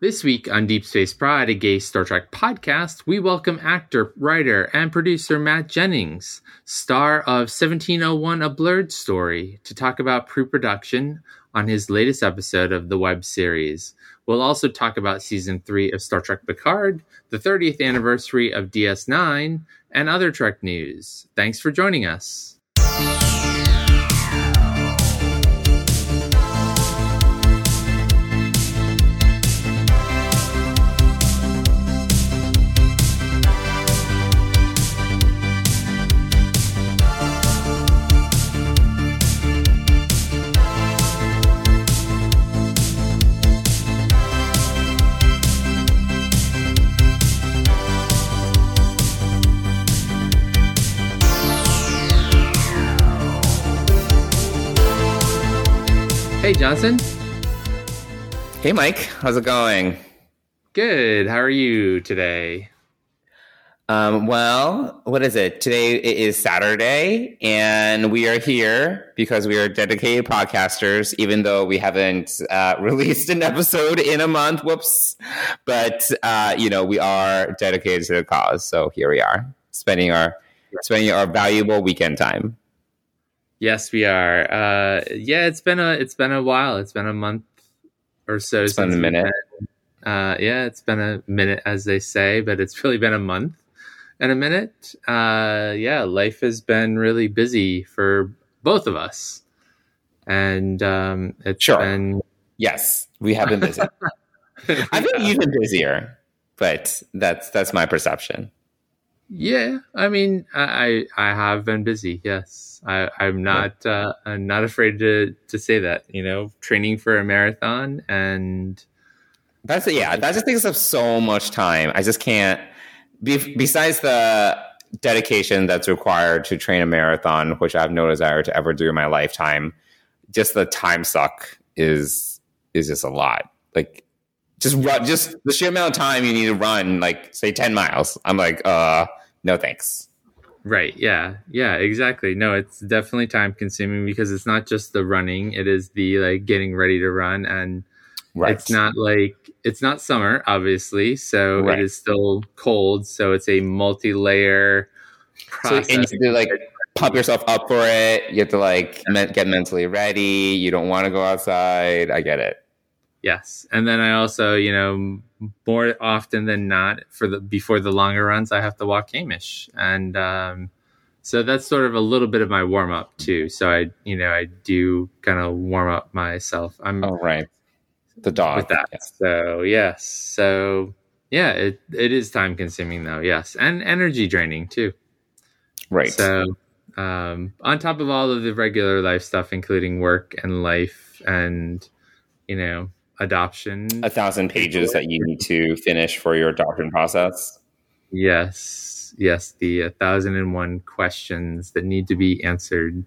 This week on Deep Space Pride, a gay Star Trek podcast, we welcome actor, writer, and producer Matt Jennings, star of 1701 A Blerd Story, to talk about pre production on his latest episode of the web series. We'll also talk about season three of Star Trek Picard, the 30th anniversary of DS9, and other Trek news. Thanks for joining us. Johnson. Hey, Mike. How's it going? Good. How are you today? Um, well, what is it? Today it is Saturday, and we are here because we are dedicated podcasters, even though we haven't uh, released an episode in a month. Whoops. But, uh, you know, we are dedicated to the cause. So here we are, spending our spending our valuable weekend time. Yes, we are. Uh, yeah, it's been a it's been a while. It's been a month or so. It's been a minute. Been, uh, yeah, it's been a minute, as they say, but it's really been a month and a minute. Uh, yeah, life has been really busy for both of us, and um, it's sure. been yes, we have been busy. I think you've been busier, but that's that's my perception. Yeah, I mean, I I have been busy. Yes, I, I'm not uh, I'm not afraid to to say that. You know, training for a marathon and that's yeah, that just takes up so much time. I just can't. Be, besides the dedication that's required to train a marathon, which I have no desire to ever do in my lifetime, just the time suck is is just a lot. Like just run, just the sheer amount of time you need to run, like say ten miles. I'm like, uh, no thanks. Right. Yeah. Yeah, exactly. No, it's definitely time consuming because it's not just the running, it is the like getting ready to run and right. it's not like it's not summer obviously, so right. it is still cold, so it's a multi-layer process. So, and you have to like pump yourself up for it. You have to like get mentally ready. You don't want to go outside. I get it. Yes. And then I also, you know, more often than not for the before the longer runs i have to walk Amish, and um, so that's sort of a little bit of my warm up too. So i you know i do kind of warm up myself. I'm oh right. The dog with that. yeah. so yes. So yeah it, it is time consuming though yes. And energy draining too. Right. So um, on top of all of the regular life stuff including work and life and you know adoption. A thousand pages that you need to finish for your adoption process. Yes, yes, the a thousand and one questions that need to be answered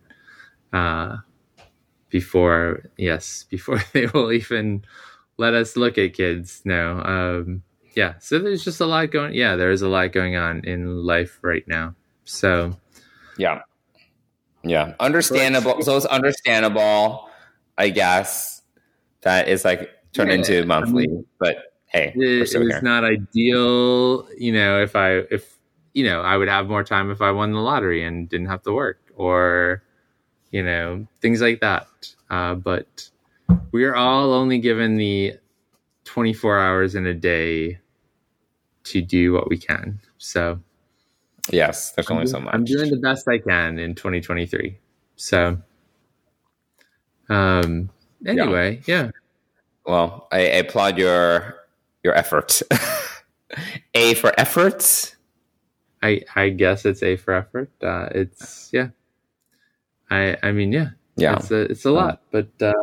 uh, before, yes, before they will even let us look at kids. No, um, yeah. So there's just a lot going. Yeah, there's a lot going on in life right now. So, yeah, yeah, understandable. So it's understandable, I guess. That is like turn yeah, into monthly. I mean, but hey, it, it's not ideal. You know, if I if you know, I would have more time if I won the lottery and didn't have to work, or you know, things like that. Uh, but we are all only given the 24 hours in a day to do what we can. So, yes, there's only so much. I'm doing the best I can in 2023. So, um, anyway, yeah. yeah well, I, I applaud your your effort. a for effort. I I guess it's A for effort. Uh, it's yeah. I I mean yeah yeah it's a it's a lot, but uh,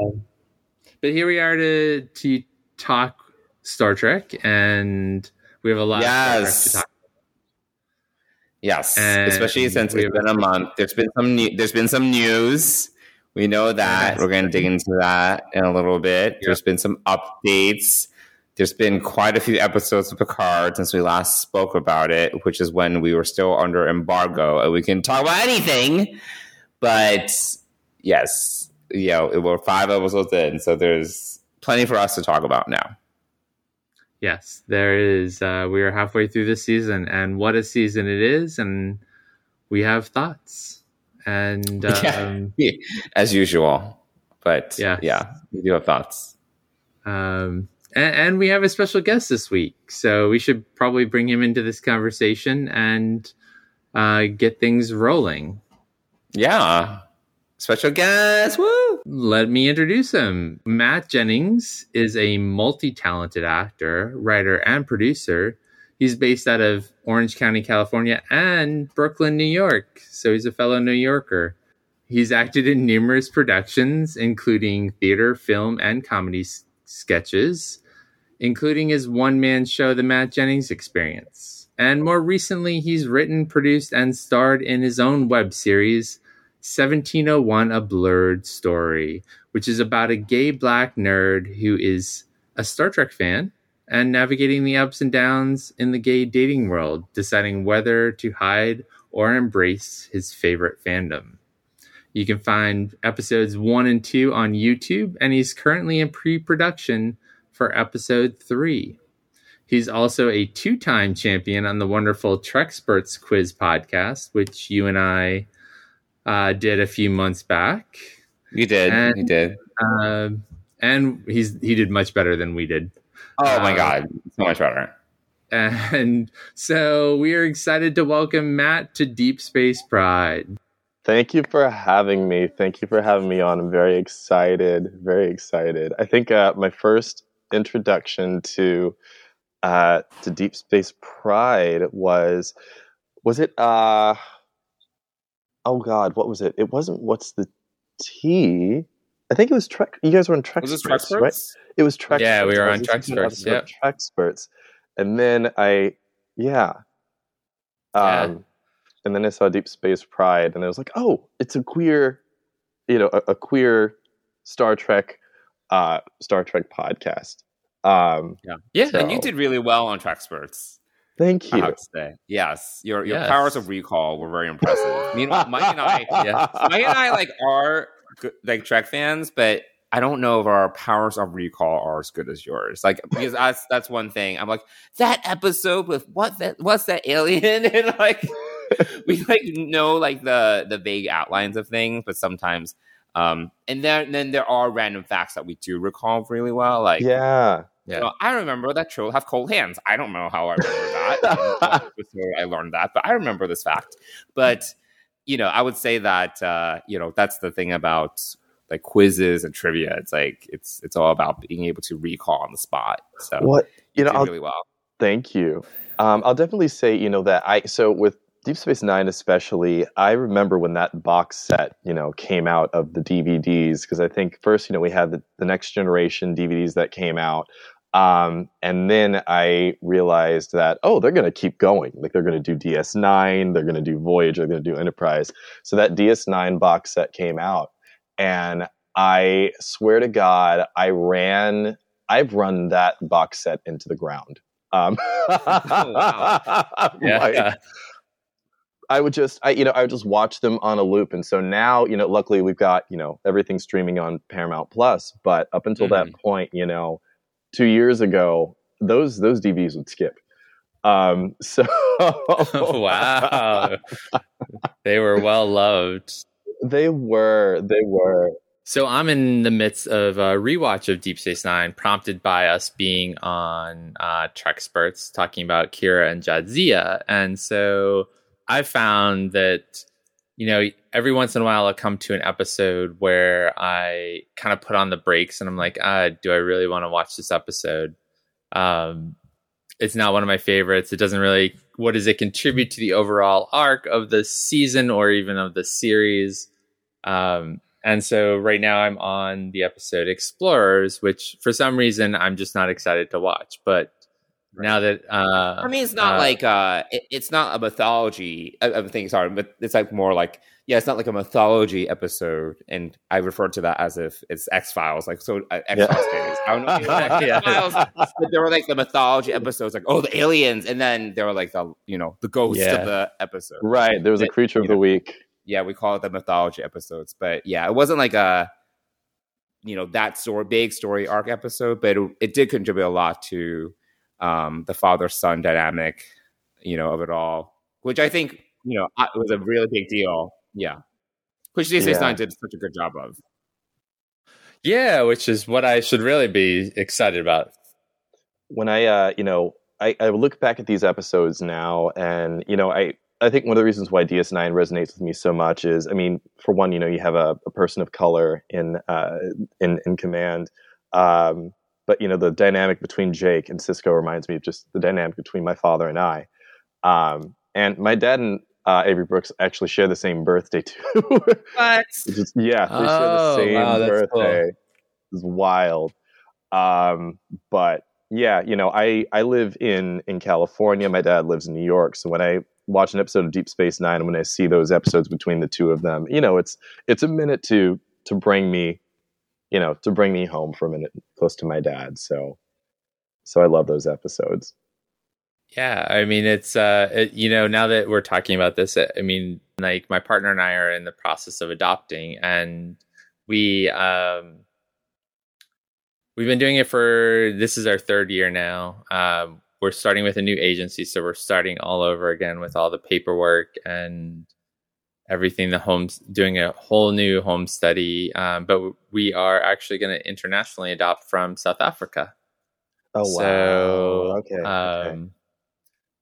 but here we are to to talk Star Trek, and we have a lot yes. to talk. Yes, and especially since it's been a month. There's been some new, there's been some news we know that. We're going to dig into that in a little bit. Yep. There's been some updates. There's been quite a few episodes of Picard since we last spoke about it, which is when we were still under embargo and we can talk about anything. But yes, you know, we're five episodes in, so there's plenty for us to talk about now. Yes, there is. Uh, we are halfway through this season, and what a season it is! And we have thoughts, and um, yeah. as usual. But yeah, yeah, we do have thoughts. um, and, and we have a special guest this week, so we should probably bring him into this conversation and uh, get things rolling. Yeah, special guest. Woo! Let me introduce him. Matt Jennings is a multi talented actor, writer, and producer. He's based out of Orange County, California, and Brooklyn, New York. So he's a fellow New Yorker. He's acted in numerous productions, including theater, film, and comedy s- sketches, including his one man show, The Matt Jennings Experience. And more recently, he's written, produced, and starred in his own web series, 1701 A Blerd Story, which is about a gay black nerd who is a Star Trek fan and navigating the ups and downs in the gay dating world, deciding whether to hide or embrace his favorite fandom. You can find episodes one and two on YouTube, and he's currently in pre production for episode three. He's also a two time champion on the wonderful Trexperts quiz podcast, which you and I uh, did a few months back. You did. And- you did. Um and he's he did much better than we did. Oh my uh, god, so much better. And so we are excited to welcome Matt to Deep Space Pride. Thank you for having me. Thank you for having me on. I'm very excited. Very excited. I think uh, my first introduction to uh, to Deep Space Pride was was it? Uh, oh God, what was it? It wasn't. What's the T? I think it was Trek. You guys were on Trek Was this Spurts, right? It was Trek. Yeah, we were on was Trek listening to Spurts, episode Trexperts, and then I, yeah, Yeah. um, and then I saw Deep Space Pride, and I was like, oh, it's a queer, you know, a, a queer Star Trek, uh, Star Trek podcast. Um, Yeah. So- And you did really well on Trexperts. thank I you. have to say, yes, your your Yes. powers of recall were very impressive. Meanwhile, Mike and I, Yeah. Mike and I like are good, like Trek fans, but I don't know if our powers of recall are as good as yours. Like because that's that's one thing. I'm like that episode with what that what's that alien and like we like know like the the vague outlines of things, but sometimes um and then then there are random facts that we do recall really well. Like yeah, Yeah. well, I remember that troll have cold hands. I don't know how I remember that. I don't know what episode I learned that, but I remember this fact. But you know, I would say that uh, you know that's the thing about like quizzes and trivia. It's like it's it's all about being able to recall on the spot. So what you know, did really well. Thank you. Um, I'll definitely say, you know, that I so with Deep Space Nine especially, I remember when that box set, you know, came out of the DVDs because I think first, you know, we had the, the Next Generation DVDs that came out, um, and then I realized that oh, they're going to keep going. Like they're going to do DS9, they're going to do Voyage, they're going to do Enterprise. So that DS9 box set came out, and I swear to God, I ran. I've run that box set into the ground. Um, wow. like, Yeah. I would just, I, you know, I would just watch them on a loop. And so now, you know, luckily we've got, you know, everything streaming on Paramount Plus. But up until that point, you know, two years ago, those those DVDs would skip. Um, so wow. they were well loved. they were, they were. So I'm in the midst of a rewatch of Deep Space Nine, prompted by us being on uh, Trexperts talking about Kira and Jadzia, and so I found that you know every once in a while I'll come to an episode where I kind of put on the brakes and I'm like, ah, do I really want to watch this episode? Um, it's not one of my favorites. It doesn't really. What does it contribute to the overall arc of the season or even of the series? Um, and so right now I'm on the episode Explorers, which for some reason I'm just not excited to watch. But now that uh, I mean, it's not uh, like uh, it, it's not a mythology uh, of things. Sorry, but it's like more like yeah, it's not like a mythology episode, and I refer to that as if it's X Files, like so uh, X Files days. I don't know, if you know, Yeah. X-Files, but there were like the mythology episodes, like oh the aliens, and then there were like the you know the ghost Yeah. of the episode. Right. There was a creature of the know, week. Yeah, we call it the mythology episodes, but yeah, it wasn't like a you know that story big story arc episode, but it, it did contribute a lot to um, the father son dynamic, you know, of it all, which I think you know was a really big deal. Yeah, which Deep Space yeah. Nine did such a good job of. Yeah, which is what I should really be excited about. When I, uh, you know, I, I look back at these episodes now, and you know, I I think one of the reasons why DS9 resonates with me so much is, I mean, for one, you know, you have a, a person of color in uh, in in command, um, but you know, the dynamic between Jake and Sisko reminds me of just the dynamic between my father and I. Um, and my dad and uh, Avery Brooks actually share the same birthday too. what? Just, yeah, they oh, share the oh, same wow, birthday. Cool. It's wild. Um, but yeah, you know, I I live in in California. My dad lives in New York. So when I watch an episode of Deep Space Nine, and when I see those episodes between the two of them, you know, it's it's a minute to to bring me, you know, to bring me home for a minute close to my dad. So, so I love those episodes. Yeah, I mean, it's uh, it, you know, now that we're talking about this, I mean, like my partner and I are in the process of adopting, and we um, we've been doing it for this is our third year now. Um, we're starting with a new agency, so we're starting all over again with all the paperwork and everything. The homes doing a whole new home study, um, but we are actually going to internationally adopt from South Africa. Oh wow! So, okay. Um, okay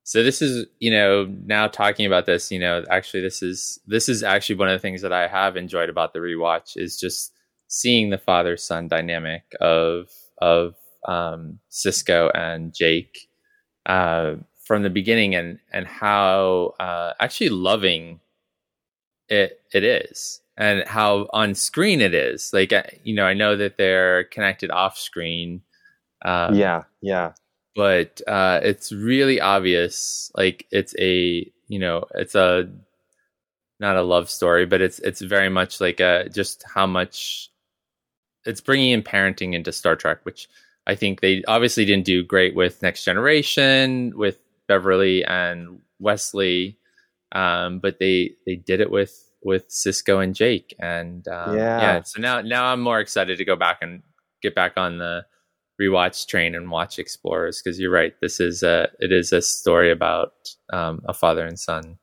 so this is you know now talking about this you know actually this is this is actually one of the things that i have enjoyed about the rewatch is just seeing the father son dynamic of of um, sisko and jake uh, from the beginning and and how uh, actually loving it it is and how on screen it is like you know i know that they're connected off screen um, yeah yeah but uh, it's really obvious. Like it's a you know it's a not a love story, but it's it's very much like a just how much it's bringing in parenting into Star Trek, which I think they obviously didn't do great with Next Generation with Beverly and Wesley, um, but they they did it with with Sisko and Jake, and um, yeah. yeah. So now now I'm more excited to go back and get back on the rewatch Train and watch Explorers because you're right. This is a it is a story about um, a father and son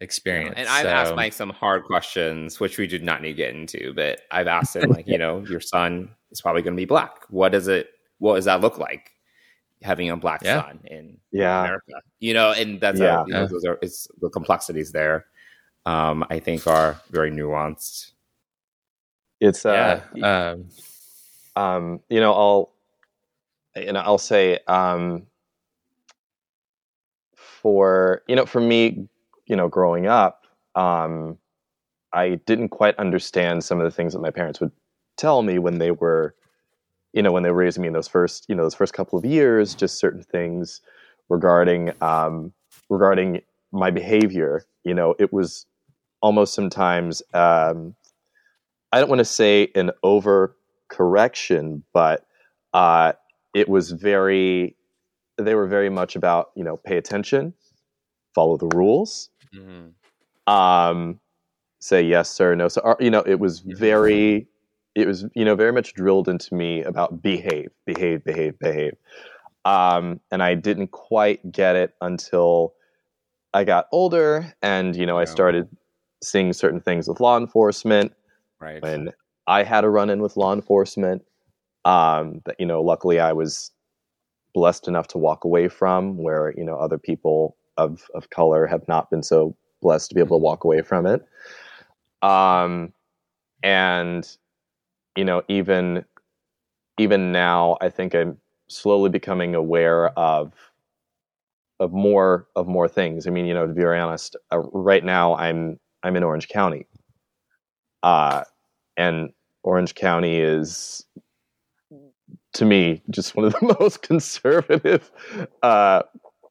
experience. And I've so, asked Mike some hard questions, which we did not need to get into, but I've asked him like, you know, your son is probably going to be black. What does it? What does that look like? Having a black yeah. son in yeah. America, you know, and that's yeah. a, you know, those are it's the complexities there. Um, I think are very nuanced. It's uh, yeah. Um, um, you know, I'll you know I'll say um, for you know for me, you know, growing up, um, I didn't quite understand some of the things that my parents would tell me when they were, you know, when they were raising me in those first you know those first couple of years, just certain things regarding um, regarding my behavior. You know, it was almost sometimes um, I don't want to say an over correction, but uh, it was very, they were very much about, you know, pay attention, follow the rules, mm-hmm. um, say yes, sir, no. So, uh, you know, it was very, it was, you know, very much drilled into me about behave, behave, behave, behave. Um, and I didn't quite get it until I got older and, you know, I started seeing certain things with law enforcement. Right. When I had a run in with law enforcement um, that you know luckily I was blessed enough to walk away from, where you know other people of of color have not been so blessed to be able to walk away from it. Um, and you know even even now, I think I'm slowly becoming aware of of more of more things. I mean, you know, to be very honest, uh, right now I'm I'm in Orange County, uh, and Orange County is, to me, just one of the most conservative, uh,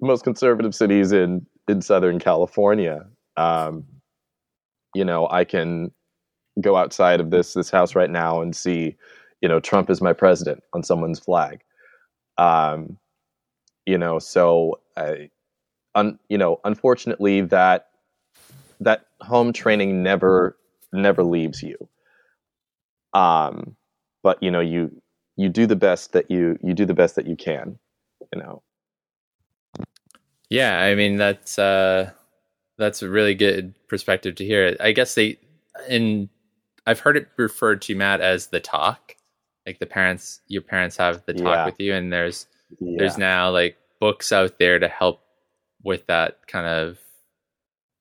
most conservative cities in in Southern California. Um, you know, I can go outside of this this house right now and see, you know, Trump is my president on someone's flag. Um, you know, so I, un, you know, unfortunately, that that home training never never leaves you um, but you know you you do the best that you you do the best that you can you know. Yeah, I mean that's uh that's a really good perspective to hear. I guess they in I've heard it referred to Matt as the talk. Like the parents your parents have the talk Yeah. with you and there's Yeah. there's now like books out there to help with that kind of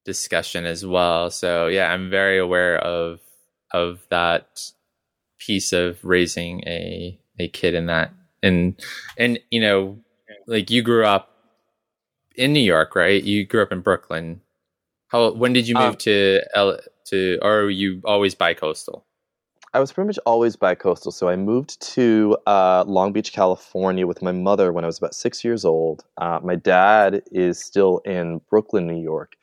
discussion as well. So yeah, I'm very aware of of that piece of raising a a kid in that and and you know like you grew up in New York, right? You grew up in Brooklyn. How when did you move Um, to L to or you always bi-coastal? I was pretty much always bi-coastal. So I moved to uh, Long Beach, California, with my mother when I was about six years old. Uh, my dad is still in Brooklyn, New York,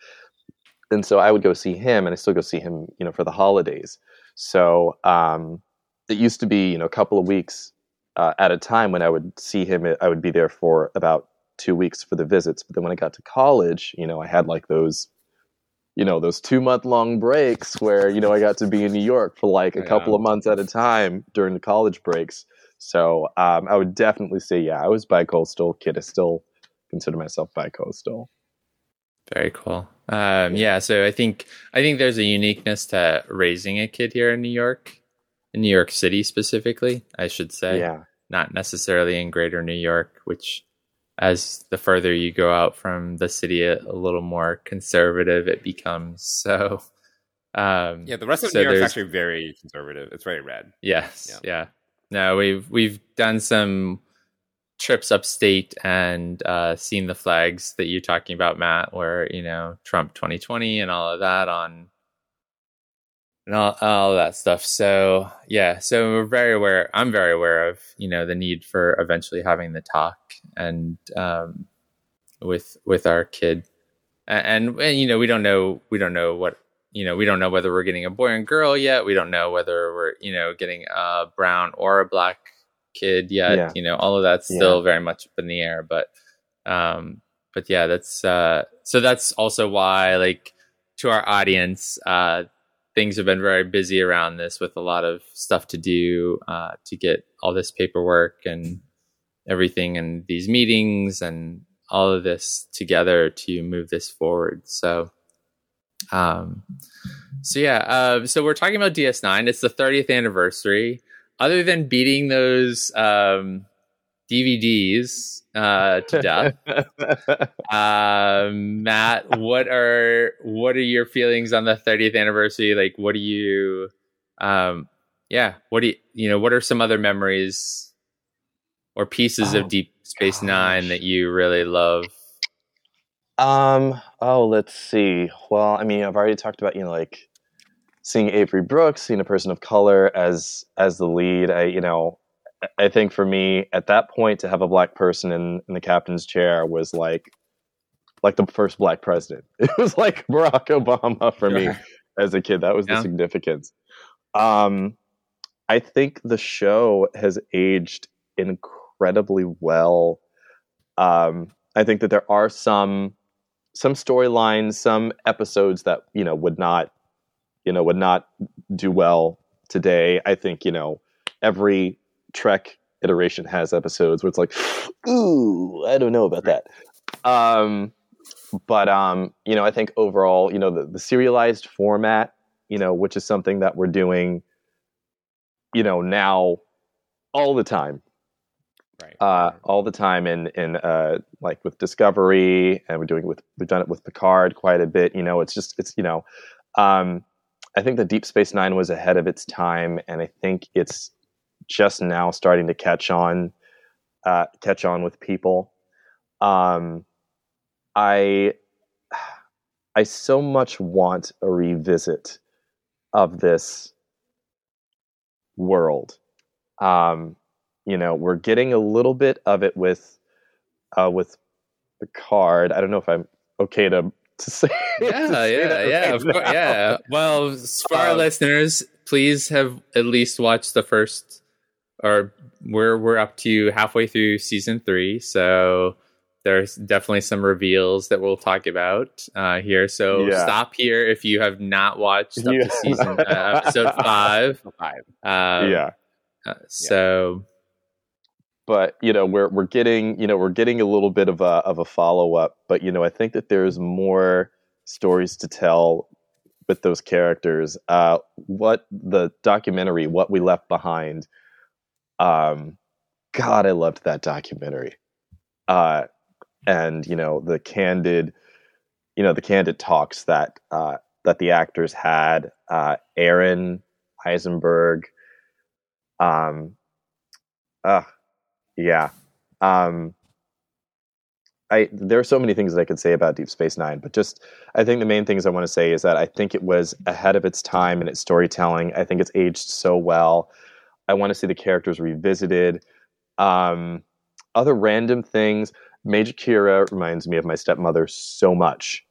and so I would go see him, and I still go see him, you know, for the holidays. So um, it used to be, you know, a couple of weeks uh, at a time when I would see him. I would be there for about two weeks for the visits. But then when I got to college, you know, I had like those you know those two month long breaks where you know i got to be in new york for like a Yeah. couple of months at a time during the college breaks so um, i would definitely say yeah i was bi-coastal kid i still consider myself bi-coastal Very cool. Um, yeah, so I think I think there's a uniqueness to raising a kid here in New York, in New York City specifically, I should say. yeah Not necessarily in Greater New York, which, as the further you go out from the city, a, a little more conservative it becomes. So, um, Yeah, the rest of So New York's there's- actually very conservative. It's very red. Yes. Yeah. Yeah. No, we've we've done some trips upstate and uh, seen the flags that you're talking about, Matt, where you know Trump 2020 and all of that on and all all that stuff. So yeah, so we're very aware. I'm very aware of you know the need for eventually having the talk and um, with with our kid, and, and you know we don't know we don't know what you know we don't know whether we're getting a boy and girl yet. We don't know whether we're you know getting a brown or a black kid yet. Yeah. You know all of that's still very much up in the air, but um, but yeah, that's uh, so that's also why like to our audience, uh, things have been very busy around this with a lot of stuff to do uh, to get all this paperwork and everything and these meetings and all of this together to move this forward. So, um, so yeah, uh, so we're talking about DS9. It's the 30th anniversary. Other than beating those um, DVDs uh, to death, um, Matt, what are what are your feelings on the 30th anniversary? Like, what do you, um, yeah, what do you, you know, what are some other memories or pieces Oh, of Deep Space Nine that you really love? Um. Oh, let's see. Well, I mean, I've already talked about you know like seeing Avery Brooks, seeing a person of color as as the lead. I you know, I- think for me at that point to have a black person in in the captain's chair was like like the first black president. It was like Barack Obama for me as a kid. That was the significance. Um, I think the show has aged incredibly well. Um, I think that there are some some storylines, some episodes that you know would not, you know, would not do well today. I think you know every Trek iteration has episodes where it's like, ooh, I don't know about that. Um, but um, you know, I think overall, you know, the, the serialized format, you know, which is something that we're doing, you know, now all the time Right. uh, all the time in in uh, like with Discovery, and we're doing it with we've done it with Picard quite a bit. You know, it's just it's you know, um, I think the Deep Space Nine was ahead of its time, and I think it's just now starting to catch on, uh, catch on with people. Um, I I so much want a revisit of this world. Um, you know, we're getting a little bit of it with uh, with Picard. I don't know if I'm okay to to say. to Yeah, say yeah, yeah, of course, yeah. Well, for our Um, listeners, please have at least watched the first, or we're we're up to halfway through season three, so there's definitely some reveals that we'll talk about uh, here. So Yeah. stop here if you have not watched up Yeah. to season uh, episode five. Five. Um, yeah, uh, so but you know we're we're getting you know we're getting a little bit of a of a follow up. But you know I think that there's more stories to tell with those characters. Uh, what the documentary, what we left behind. Um, God, I loved that documentary. Uh, and you know the candid, you know the candid talks that uh, that the actors had. Uh, Aron Eisenberg. Um, uh, yeah. Um, I there are so many things that I could say about Deep Space Nine, but just I think the main things I want to say is that I think it was ahead of its time in its storytelling. I think it's aged so well. I want to see the characters revisited. Um, other random things. Major Kira reminds me of my stepmother so much.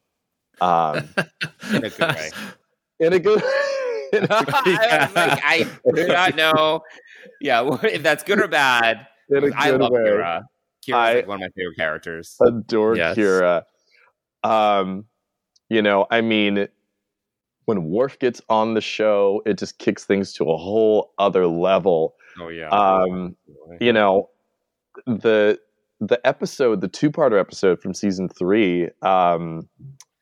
Um, in a good way. In a good. I, like, I do not know. Yeah, if that's good or bad. Good I love way. Kira. Kira's I, like one of my favorite characters. Adore yes. Kira. Um, you know, I mean, when Worf gets on the show, it just kicks things to a whole other level. Oh yeah. Um, you know, the the episode, the two parter episode from season three, um,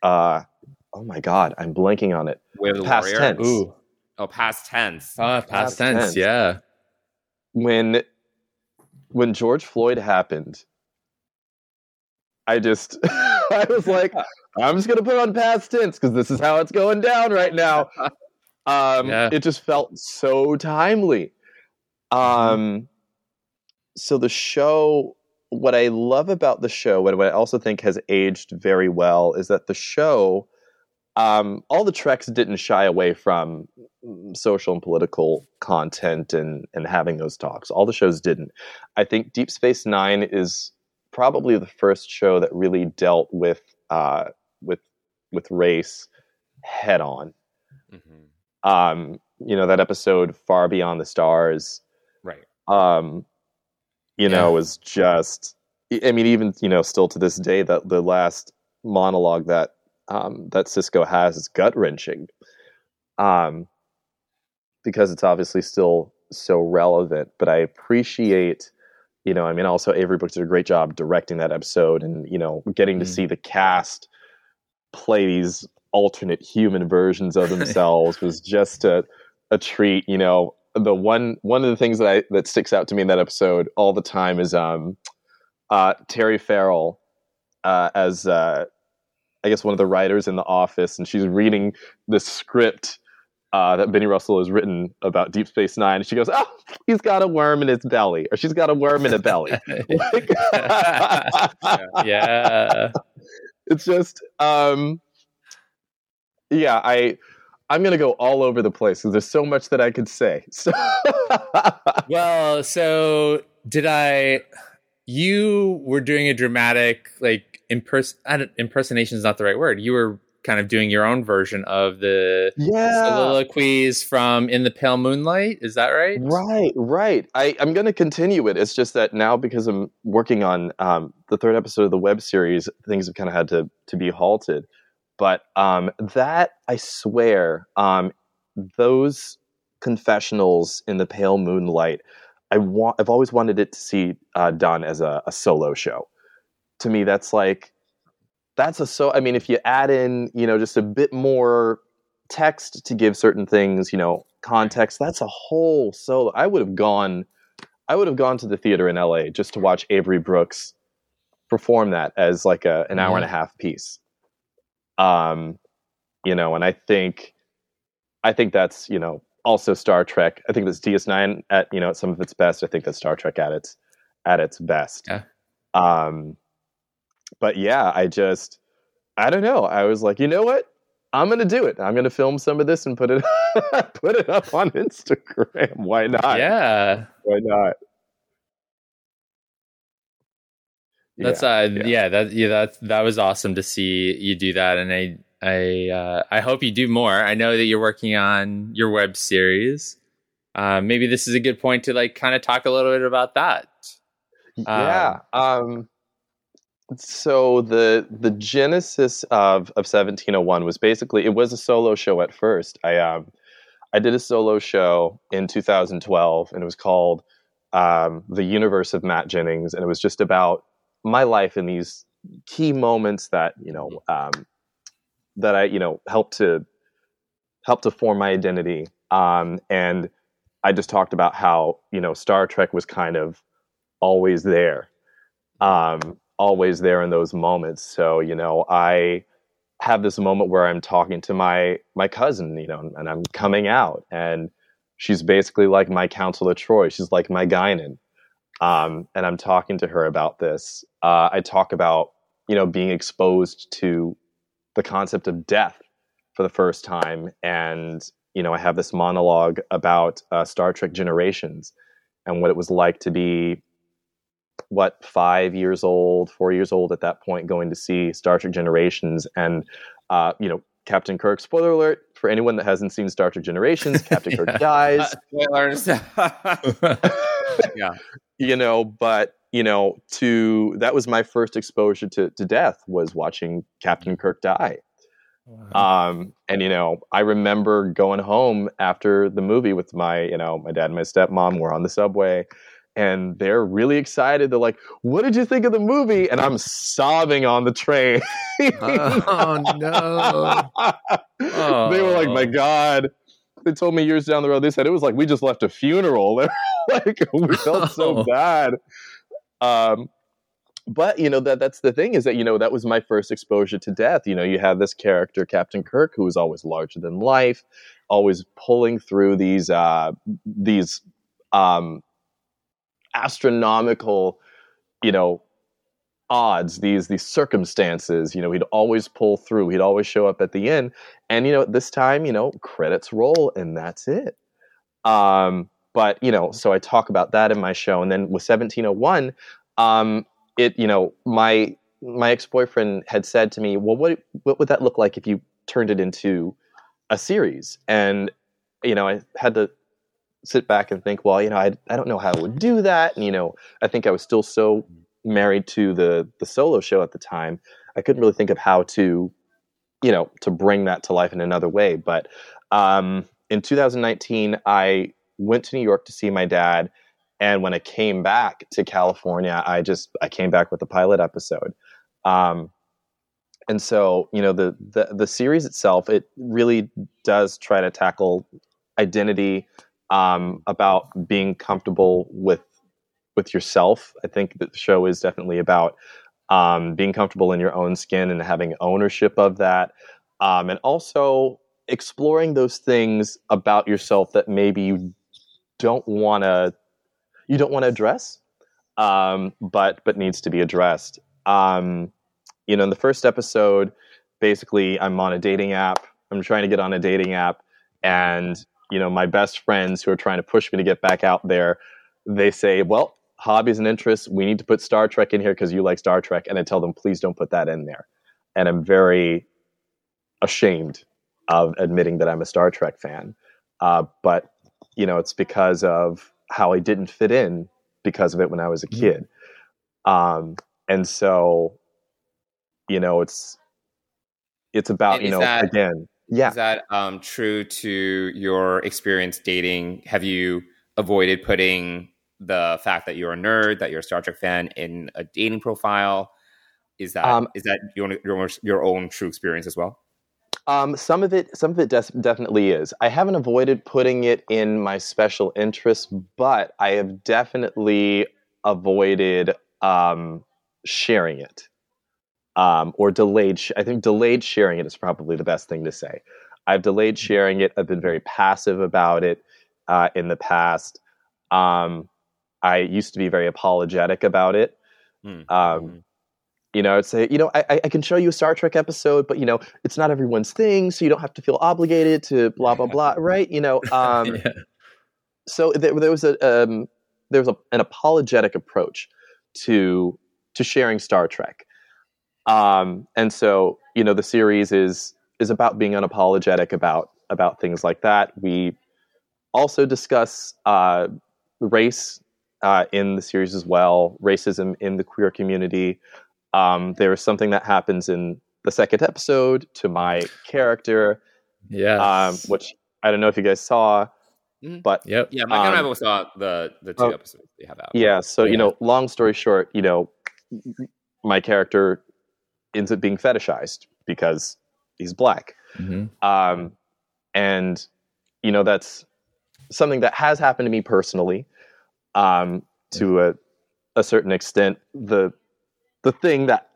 uh, oh my god, I'm blanking on it. past warrior? tense. Ooh. Oh, past tense. Uh, past, past tense, tense, yeah. When when George Floyd happened, I just I was like, I'm just gonna put on past tense because this is how it's going down right now. Um, yeah. It just felt so timely. Mm-hmm. Um, so the show, what I love about the show, and what I also think has aged very well, is that the show, um, all the treks didn't shy away from social and political content and and having those talks. All the shows didn't. I think Deep Space Nine is probably the first show that really dealt with uh, with with race head on. Mm-hmm. Um, you know that episode "Far Beyond the Stars," right? Um, you yeah. know, was just. I mean, even you know, still to this day, that the last monologue that um, that Sisko has is gut wrenching, um, because it's obviously still so relevant. But I appreciate, you know, I mean, also Avery Brooks did a great job directing that episode, and you know, getting to see the cast play these alternate human versions of themselves was just a, a treat. You know, the one one of the things that I that sticks out to me in that episode all the time is um uh Terry Farrell uh as uh I guess one of the writers in the office and she's reading the script uh, that Benny Russell has written about Deep Space Nine. And she goes, Oh, he's got a worm in his belly, or she's got a worm in a belly. yeah it's just um yeah i i'm gonna go all over the place because there's so much that i could say so well so did i you were doing a dramatic like impers- impersonation is not the right word you were kind of doing your own version of the yeah. soliloquies from In the Pale Moonlight. Is that right? Right, right. I, I'm going to continue it. It's just that now because I'm working on um, the third episode of the web series, things have kind of had to, to be halted. But um, that, I swear, um, those confessionals in the Pale Moonlight, I want, I've always wanted it to see uh, done as a, a solo show. To me, that's like that's a so i mean if you add in you know just a bit more text to give certain things you know context that's a whole solo i would have gone i would have gone to the theater in la just to watch avery brooks perform that as like a an hour and a mm-hmm. half piece um you know and i think i think that's you know also star trek i think that's ds9 at you know at some of its best i think that star trek at its at its best yeah. um but yeah, I just I don't know. I was like, you know what? I'm gonna do it. I'm gonna film some of this and put it put it up on Instagram. Why not? Yeah. Why not? That's yeah, uh yeah. yeah, that yeah that that was awesome to see you do that and I I uh I hope you do more. I know that you're working on your web series. Uh maybe this is a good point to like kind of talk a little bit about that. Yeah. Um, um so the the genesis of of 1701 was basically it was a solo show at first. I um I did a solo show in 2012 and it was called um, the universe of Matt Jennings, and it was just about my life in these key moments that you know um, that I you know helped to help to form my identity. Um, and I just talked about how you know Star Trek was kind of always there, um, always there in those moments. So you know I have this moment where I'm talking to my my cousin, you know, and I'm coming out, and she's basically like my counselor Troi. She's like my Guinan. Um, and I'm talking to her about this. Uh, I talk about you know being exposed to the concept of death for the first time, and you know I have this monologue about uh, Star Trek Generations and what it was like to be what five years old, four years old at that point, going to see Star Trek Generations, and uh, you know Captain Kirk. Spoiler alert for anyone that hasn't seen Star Trek Generations: Captain Kirk dies. Spoilers. yeah, you know, but you know, to that was my first exposure to to death was watching Captain Kirk die. Wow. Um, and you know, I remember going home after the movie with my, you know, my dad and my stepmom were on the subway and they're really excited. They're like, "What did you think of the movie?" And I'm sobbing on the train. oh no! Oh. They were like, "My God!" They told me years down the road. They said it was like we just left a funeral. They were like we felt so oh. bad. Um, but you know that that's the thing is that you know that was my first exposure to death. You know, you have this character, Captain Kirk, who is always larger than life, always pulling through these uh, these um, astronomical, you know, odds, these these circumstances. You know, he'd always pull through. He'd always show up at the end. And you know, this time, you know, credits roll, and that's it. Um, but you know, so I talk about that in my show, and then with 1701, um, it you know, my my ex boyfriend had said to me, "Well, what what would that look like if you turned it into a series?" And you know, I had to sit back and think, well, you know, I, I don't know how I would do that. And, you know, I think I was still so married to the, the solo show at the time. I couldn't really think of how to, you know, to bring that to life in another way. But um, in 2019, I went to New York to see my dad. And when I came back to California, I just, I came back with the pilot episode. Um, and so, you know, the, the, the series itself, it really does try to tackle identity, um, about being comfortable with with yourself. I think that the show is definitely about um, being comfortable in your own skin and having ownership of that, um, and also exploring those things about yourself that maybe you don't want to you don't want to address, um, but but needs to be addressed. Um, you know, in the first episode, basically, I'm on a dating app. I'm trying to get on a dating app, and you know, my best friends who are trying to push me to get back out there, they say, well, hobbies and interests, we need to put Star Trek in here because you like Star Trek. And I tell them, please don't put that in there. And I'm very ashamed of admitting that I'm a Star Trek fan. Uh, but, you know, it's because of how I didn't fit in because of it when I was a mm-hmm. kid. Um, and so, you know, it's, it's about, you know, that, again, yeah. Is that um, true to your experience dating? Have you avoided putting the fact that you're a nerd, that you're a Star Trek fan, in a dating profile? Is that um, is that your, your your own true experience as well? Um, some of it, some of it des- definitely is. I haven't avoided putting it in my special interests, but I have definitely avoided um, sharing it um, or delayed. Sh- I think delayed sharing it is probably the best thing to say. I've delayed mm-hmm. sharing it. I've been very passive about it uh, in the past. Um, I used to be very apologetic about it. Mm. Um, you know, I'd say, you know, I, I can show you a Star Trek episode, but you know, it's not everyone's thing, so you don't have to feel obligated to blah blah blah, right? You know, um, yeah. so there, there, was a um, there was a, an apologetic approach to to sharing Star Trek. Um, and so, you know, the series is is about being unapologetic about about things like that. We also discuss uh, race uh, in the series as well, racism in the queer community. Um, there is something that happens in the second episode to my character, yeah, um, which I don't know if you guys saw, Mhm. But Yep. Yeah, Mike and I Um, both saw the the two oh, episodes they have out. yeah, so Yeah. you know, long story short, you know, my character ends up being fetishized because he's black. Mhm. um, and you know that's something that has happened to me personally um, to a, a certain extent the the thing that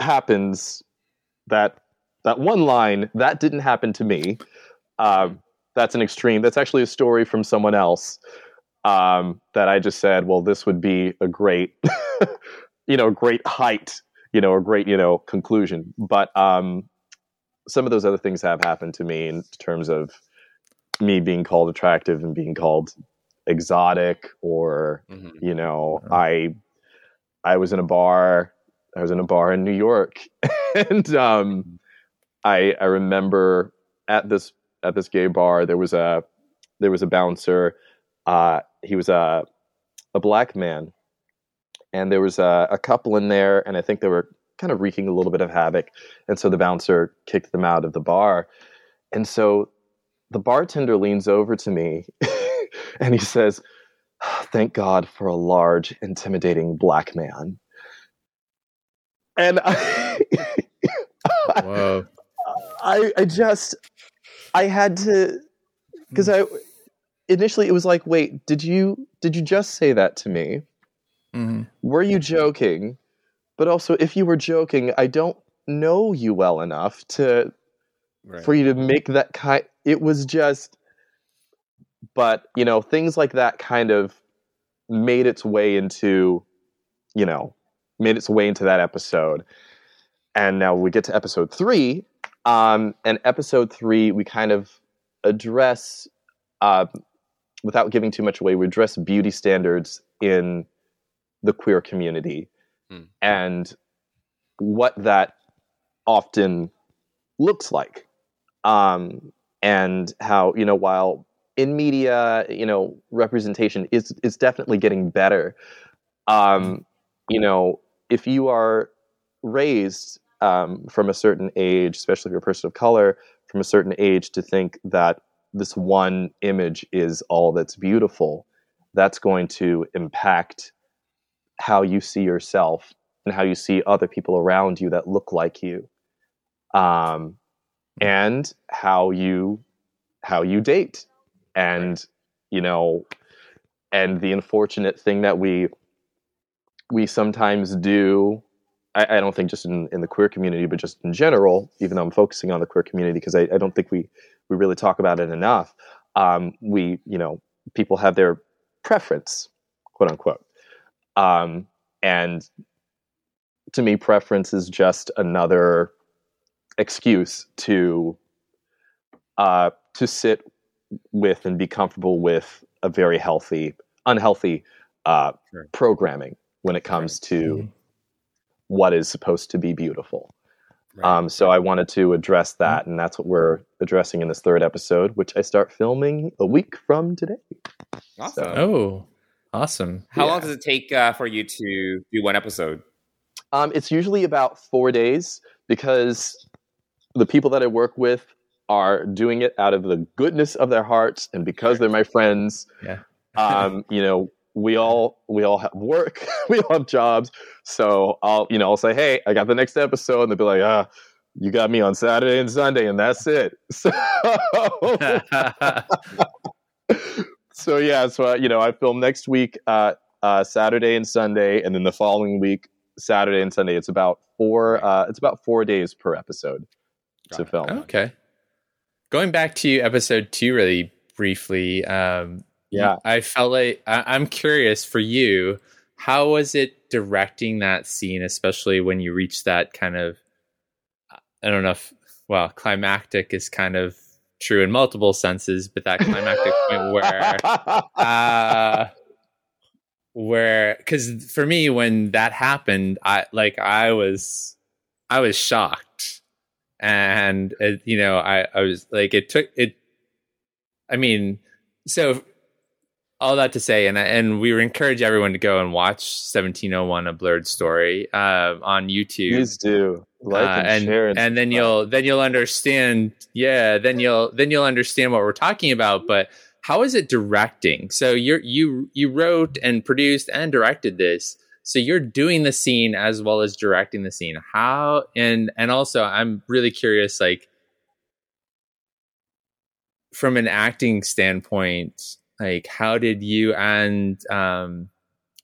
happens that that one line that didn't happen to me um, that's an extreme that's actually a story from someone else um, that i just said well this would be a great you know great height you know a great you know conclusion but um, some of those other things have happened to me in terms of me being called attractive and being called exotic or Mhm. you know Oh. i i was in a bar i was in a bar in new york and um i i remember at this at this gay bar there was a there was a bouncer uh he was a a black man and there was a, a couple in there and i think they were kind of wreaking a little bit of havoc and so the bouncer kicked them out of the bar and so the bartender leans over to me and he says thank god for a large intimidating black man and i Whoa. I, I just I had to because hmm. I initially it was like, wait, did you did you just say that to me? Mhm. Were you joking? But also, if you were joking, I don't know you well enough to Right. for you to make that kind. It was just, but you know, things like that kind of made its way into, you know, made its way into that episode. And now we get to episode three. Um, and episode three, we kind of address, uh, without giving too much away, we address beauty standards in the queer community Hmm. and what that often looks like um, and how you know while in media you know representation is is definitely getting better um, you know if you are raised um, from a certain age especially if you're a person of color from a certain age to think that this one image is all that's beautiful that's going to impact how you see yourself and how you see other people around you that look like you um, and how you how you date and you know and the unfortunate thing that we we sometimes do I, I don't think just in, in the queer community but just in general even though i'm focusing on the queer community because I, I don't think we we really talk about it enough um, we you know people have their preference quote unquote um, and to me preference is just another excuse to uh, to sit with and be comfortable with a very healthy, unhealthy uh, Sure. programming when it comes to Mhm. what is supposed to be beautiful. Right. Um, so I wanted to address that, and that's what we're addressing in this third episode, which I start filming a week from today. awesome. so- Oh, awesome. How yeah. long does it take uh, for you to do one episode? Um, it's usually about four days because the people that I work with are doing it out of the goodness of their hearts, and because they're my friends. Yeah. um, you know, we all we all have work, we all have jobs. So I'll you know I'll say, hey, I got the next episode, and they'll be like, ah, you got me on Saturday and Sunday, and that's it. So so yeah, so uh, you know, I film next week, uh, uh, Saturday and Sunday, and then the following week, Saturday and Sunday. It's about four. Uh, it's about four days per episode Got to it. film. okay. Going back to episode two really briefly, um, Yeah. I felt like I, I'm curious for you. How was it directing that scene, especially when you reach that kind of, I don't know if, well, climactic is kind of true in multiple senses, but that climactic point where uh where because for me when that happened i like i was i was shocked. And uh, you know i i was like it took it i mean so all that to say and and we encourage everyone to go and watch 1701 a Blerd story uh on youtube Please do like uh, and, and share, and then you'll then you'll understand yeah then you'll then you'll understand what we're talking about but how is it directing? So you're you you wrote and produced and directed this. So you're doing the scene as well as directing the scene. How and and also I'm really curious, like from an acting standpoint, like how did you and um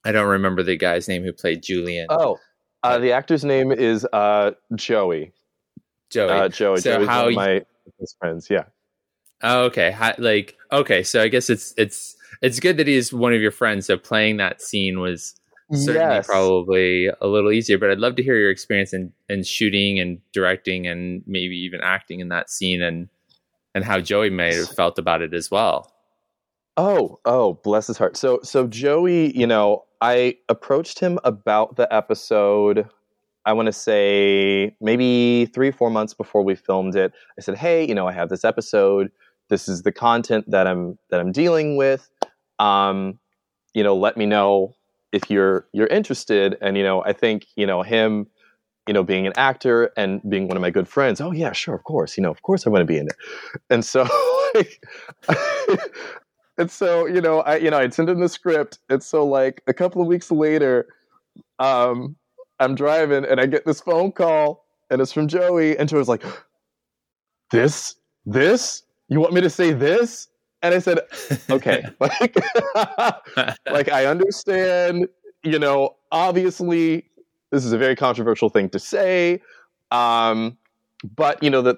I don't remember the guy's name who played Julian. Oh, uh, the actor's name is uh, Joey. Joey. Uh, Joey. So Joey's how one of you- my friends. Yeah. Oh, okay. How, like, okay. So I guess it's it's it's good that he's one of your friends. So playing that scene was certainly Yes. probably a little easier. But I'd love to hear your experience in, in shooting and directing and maybe even acting in that scene and and how Joey may have felt about it as well. Oh, oh, bless his heart. So, so Joey, you know, I approached him about the episode. I want to say maybe three, four months before we filmed it. I said, "Hey, you know, I have this episode. This is the content that I'm that I'm dealing with. Um, you know, let me know if you're you're interested." And you know, I think you know him, you know, being an actor and being one of my good friends. Oh yeah, sure, of course. You know, of course I want to be in it. And so, like, and so you know i you know i'd send him the script and so like a couple of weeks later um i'm driving and i get this phone call and it's from joey and joey's like this this? You want me to say this? And i said okay. Like like i understand you know obviously this is a very controversial thing to say um but you know that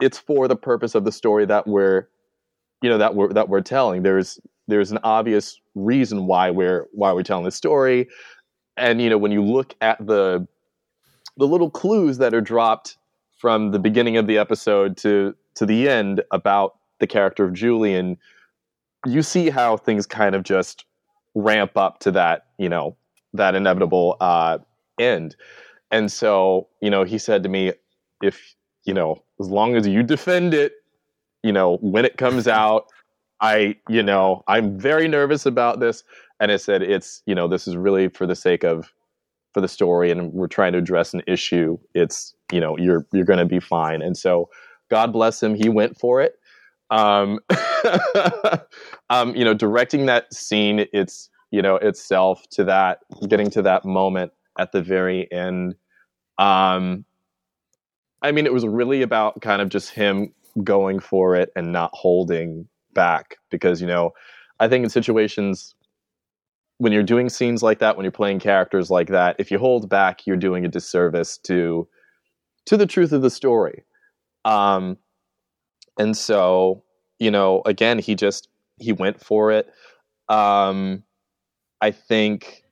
it's for the purpose of the story that we're you know that we're that we're telling. There's there's an obvious reason why we're why we're telling this story. And you know when you look at the the little clues that are dropped from the beginning of the episode to to the end about the character of Julian you see how things kind of just ramp up to that you know that inevitable uh end. And so you know he said to me if you know as long as you defend it you know when it comes out i you know i'm very nervous about this. And i said it's you know this is really for the sake of for the story and we're trying to address an issue. It's you know you're you're going to be fine. And so god bless him. He went for it. Um um you know directing that scene it's you know itself to that getting to that moment at the very end. Um i mean it was really about kind of just him going for it and not holding back because you know i think in situations when you're doing scenes like that when you're playing characters like that if you hold back you're doing a disservice to to the truth of the story. Um and so you know again he just he went for it. Um i think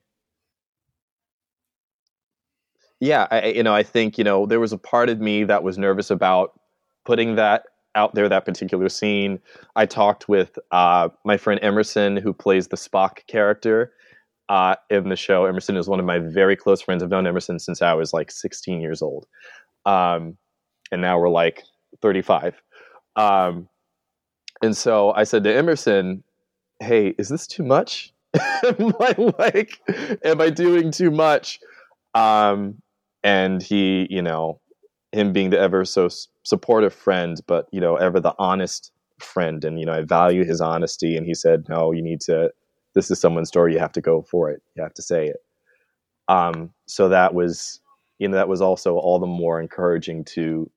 yeah I, you know i think you know there was a part of me that was nervous about putting that out there that particular scene. I talked with uh, my friend emerson who plays the spock character uh, in the show. Emerson is one of my very close friends. I've known emerson since i was like 16 years old. Um, and now we're like 35 um, and so i said to emerson hey is this too much? Am i like am i doing too much? Um, and he you know him being the ever so supportive friend but you know ever the honest friend. And you know i value his honesty. And he said no you need to this is someone's story. You have to go for it. You have to say it. Um, so that was you know that was also all the more encouraging to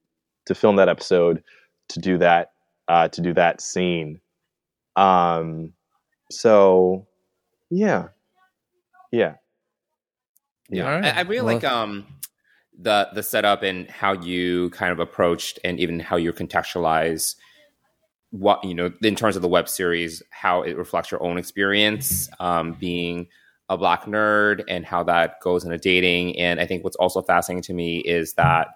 to film that episode to do that uh, to do that scene. Um, so yeah. Yeah. Yeah, All right. I, I really Well- like um the the setup and how you kind of approached and even how you contextualize what you know in terms of the web series, how it reflects your own experience um, being a black nerd and how that goes into dating. And I think what's also fascinating to me is that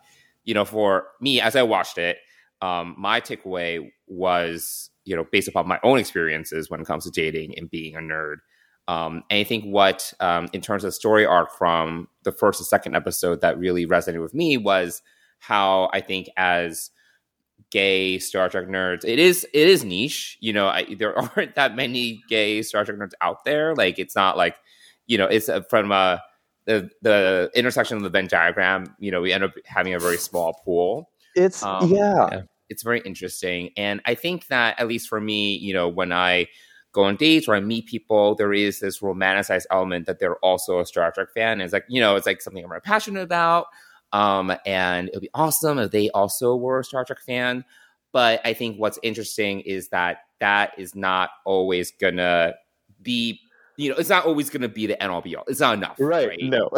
you know for me as I watched it, um, my takeaway was you know based upon my own experiences when it comes to dating and being a nerd. Um, and I think what, um, in terms of story arc from the first and second episode, that really resonated with me was how I think as gay Star Trek nerds, it is it is niche. You know, I, there aren't that many gay Star Trek nerds out there. Like, it's not like you know, it's uh, from uh, the the intersection of the Venn diagram. You know, we end up having a very small pool. it's Um, yeah. yeah. it's very interesting. And I think that, at least for me, you know, when I go on dates or I meet people, there is this romanticized element that they're also a Star Trek fan. And it's like, you know, it's like something I'm very passionate about. Um, and it would be awesome if they also were a Star Trek fan. But I think what's interesting is that that is not always gonna be you know, it's not always going to be the end all be all. It's not enough, right? right? No,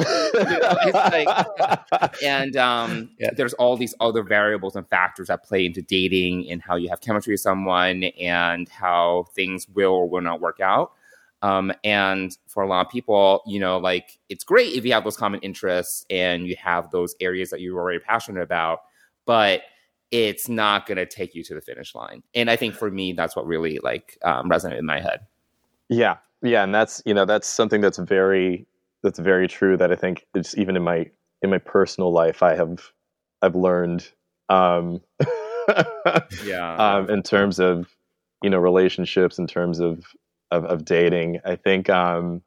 like, and um, yeah. there's all these other variables and factors that play into dating and how you have chemistry with someone and how things will or will not work out. Um, and for a lot of people, you know, like it's great if you have those common interests and you have those areas that you're already passionate about, but it's not going to take you to the finish line. And I think for me, that's what really like um, resonated in my head. Yeah, yeah, and that's you know that's something that's very that's very true. That I think it's even in my in my personal life, I have I've learned. Um, yeah. Um, in terms of you know relationships, in terms of of, of dating, I think um,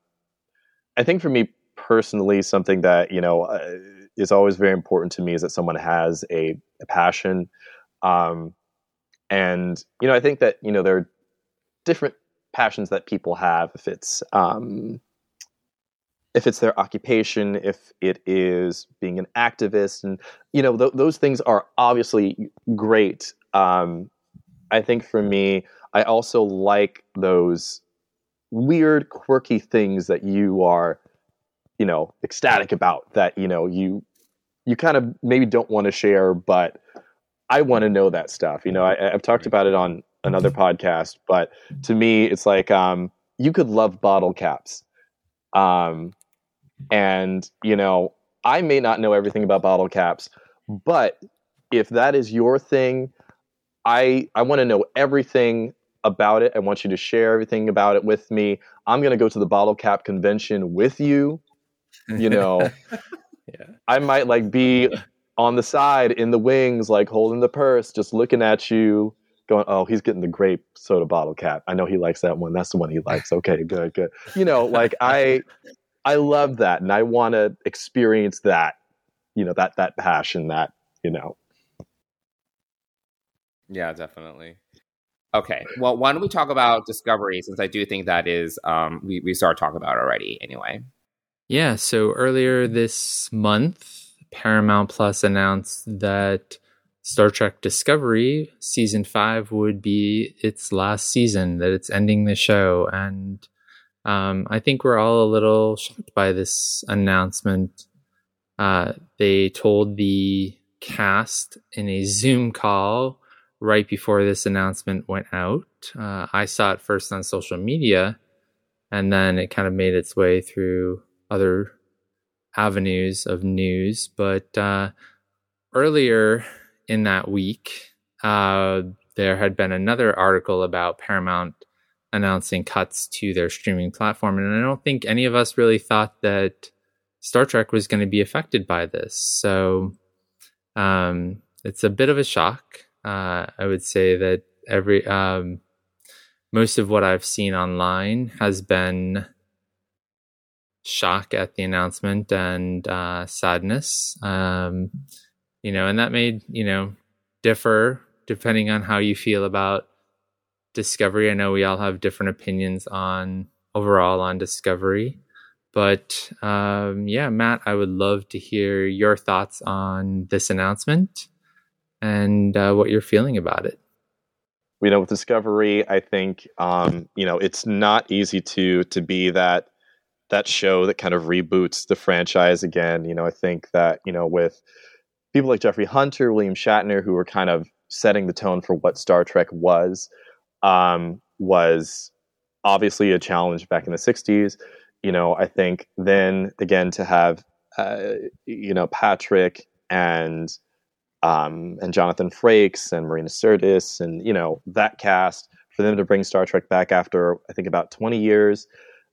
I think for me personally, something that you know uh, is always very important to me is that someone has a, a passion. Um, and you know, I think that you know there are different passions that people have. If it's um, if it's their occupation, if it is being an activist, and you know th- those things are obviously great. Um, I think for me, I also like those weird, quirky things that you are, you know, ecstatic about. That you know you you kind of maybe don't want to share, but I want to know that stuff. You know, I, have talked about it on another podcast, but to me, it's like um, you could love bottle caps, um, and you know, I may not know everything about bottle caps, but if that is your thing, I I want to know everything about it. I want you to share everything about it with me. I'm going to go to the bottle cap convention with you. You know, yeah. I might like be on the side in the wings, like holding the purse, just looking at you, going, "Oh, he's getting the grape soda bottle cap. I know he likes that one. That's the one he likes. Okay, good, good." You know, like I, I love that, and I want to experience that. You know, that that passion, that you know. Yeah, definitely. Okay, well, why don't we talk about Discovery since I do think that is um, we we started talking about already anyway. Yeah, so earlier this month, Paramount Plus announced that Star Trek Discovery season five would be its last season, that it's ending the show. And um, I think we're all a little shocked by this announcement. Uh, they told the cast in a Zoom call right before this announcement went out. Uh, I saw it first on social media, and then it kind of made its way through other avenues of news. But uh, earlier, in that week, uh, there had been another article about Paramount announcing cuts to their streaming platform. And I don't think any of us really thought that Star Trek was going to be affected by this. So um, it's a bit of a shock. Uh, I would say that every um, most of what I've seen online has been shock at the announcement and uh, sadness. Um, you know, and that may, you know, differ depending on how you feel about discovery. I know we all have different opinions on overall on discovery. But um, yeah, Matt, I would love to hear your thoughts on this announcement and uh, what you're feeling about it. You know, with Discovery, I think um, you know it's not easy to to be that that show that kind of reboots the franchise again. You know, I think that you know with people like Jeffrey Hunter, William Shatner, who were kind of setting the tone for what Star Trek was, um, was obviously a challenge back in the 60s. You know, I think then again to have, uh, you know, Patrick and um, and Jonathan Frakes and Marina Sirtis and, you know, that cast, for them to bring Star Trek back after, I think, about 20 years,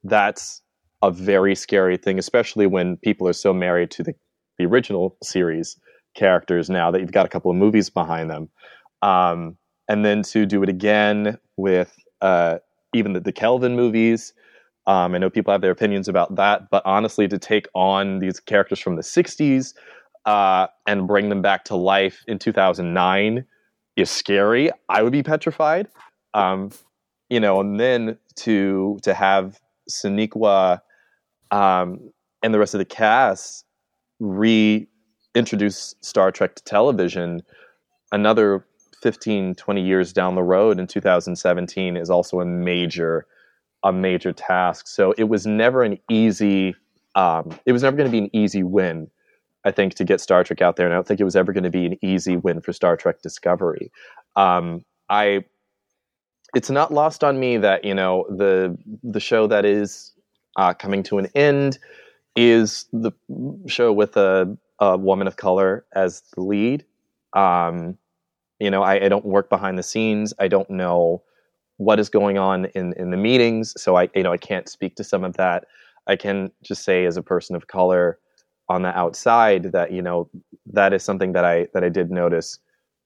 that's a very scary thing, especially when people are so married to the, the original series characters now that you've got a couple of movies behind them. Um, and then to do it again with uh, even the, the Kelvin movies. Um, I know people have their opinions about that, but honestly, to take on these characters from the 60s uh, and bring them back to life in 2009 is scary. I would be petrified. Um, you know, and then to to have Sonequa um, and the rest of the cast reintroduce Star Trek to television another 15, 20 years down the road in 2017 is also a major a major task. So it was never an easy um, it was never going to be an easy win I think, to get Star Trek out there. And I don't think it was ever going to be an easy win for Star Trek Discovery. Um, I, it's not lost on me that you know the the show that is uh, coming to an end is the show with a, a woman of color as the lead. Um, you know, I, I don't work behind the scenes. I don't know what is going on in in the meetings, so I you know I can't speak to some of that. I can just say as a person of color on the outside that you know that is something that I that I did notice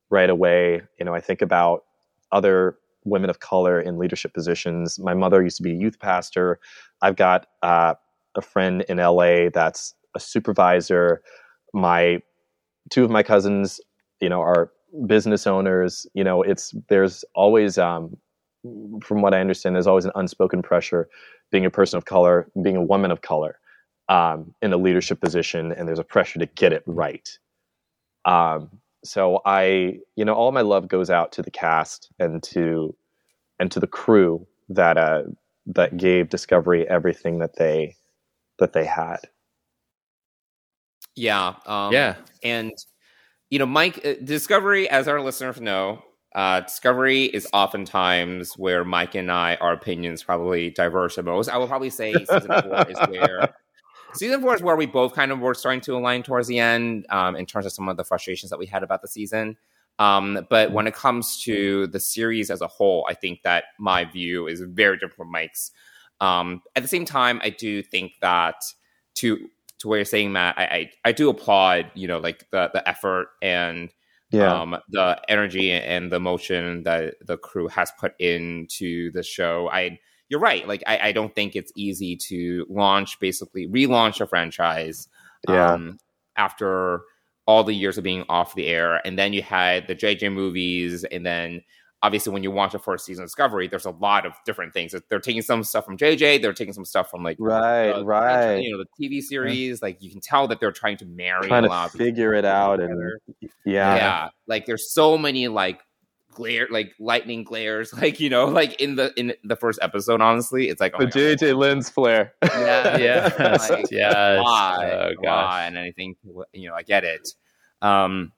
right away. You know, I think about other women of color in leadership positions. My mother used to be a youth pastor. I've got uh, a friend in LA that's a supervisor. My two of my cousins, you know, are business owners. You know, it's there's always, um, from what I understand, there's always an unspoken pressure being a person of color, being a woman of color um, in a leadership position, and there's a pressure to get it right. Um, so I, you know, all my love goes out to the cast and to and to the crew that uh, that gave Discovery everything that they that they had. Yeah, um, yeah, and you know, Mike, uh, Discovery, as our listeners know, uh, Discovery is oftentimes where Mike and I, our opinions probably diverge the most. I will probably say season four is where season four is where we both kind of were starting to align towards the end um, in terms of some of the frustrations that we had about the season. Um, but when it comes to the series as a whole, I think that my view is very different from Mike's. Um, at the same time, I do think that to to where you're saying, Matt, I, I, I do applaud you know like the the effort and yeah. um, the energy and the motion that the crew has put into the show. I you're right. Like I, I don't think it's easy to launch basically relaunch a franchise yeah. um, after all the years of being off the air, and then you had the JJ movies, and then obviously when you watch the first season of Discovery, there's a lot of different things. They're taking some stuff from JJ, they're taking some stuff from like right, right, you know, the TV series. Like you can tell that they're trying to marry, trying a lot to figure it out, and yeah, yeah. Like there's so many like glare like lightning glares like you know like in the in the first episode honestly it's like oh the jj lens flare. Yeah yeah. Like, why oh, why and anything you know i get it. Um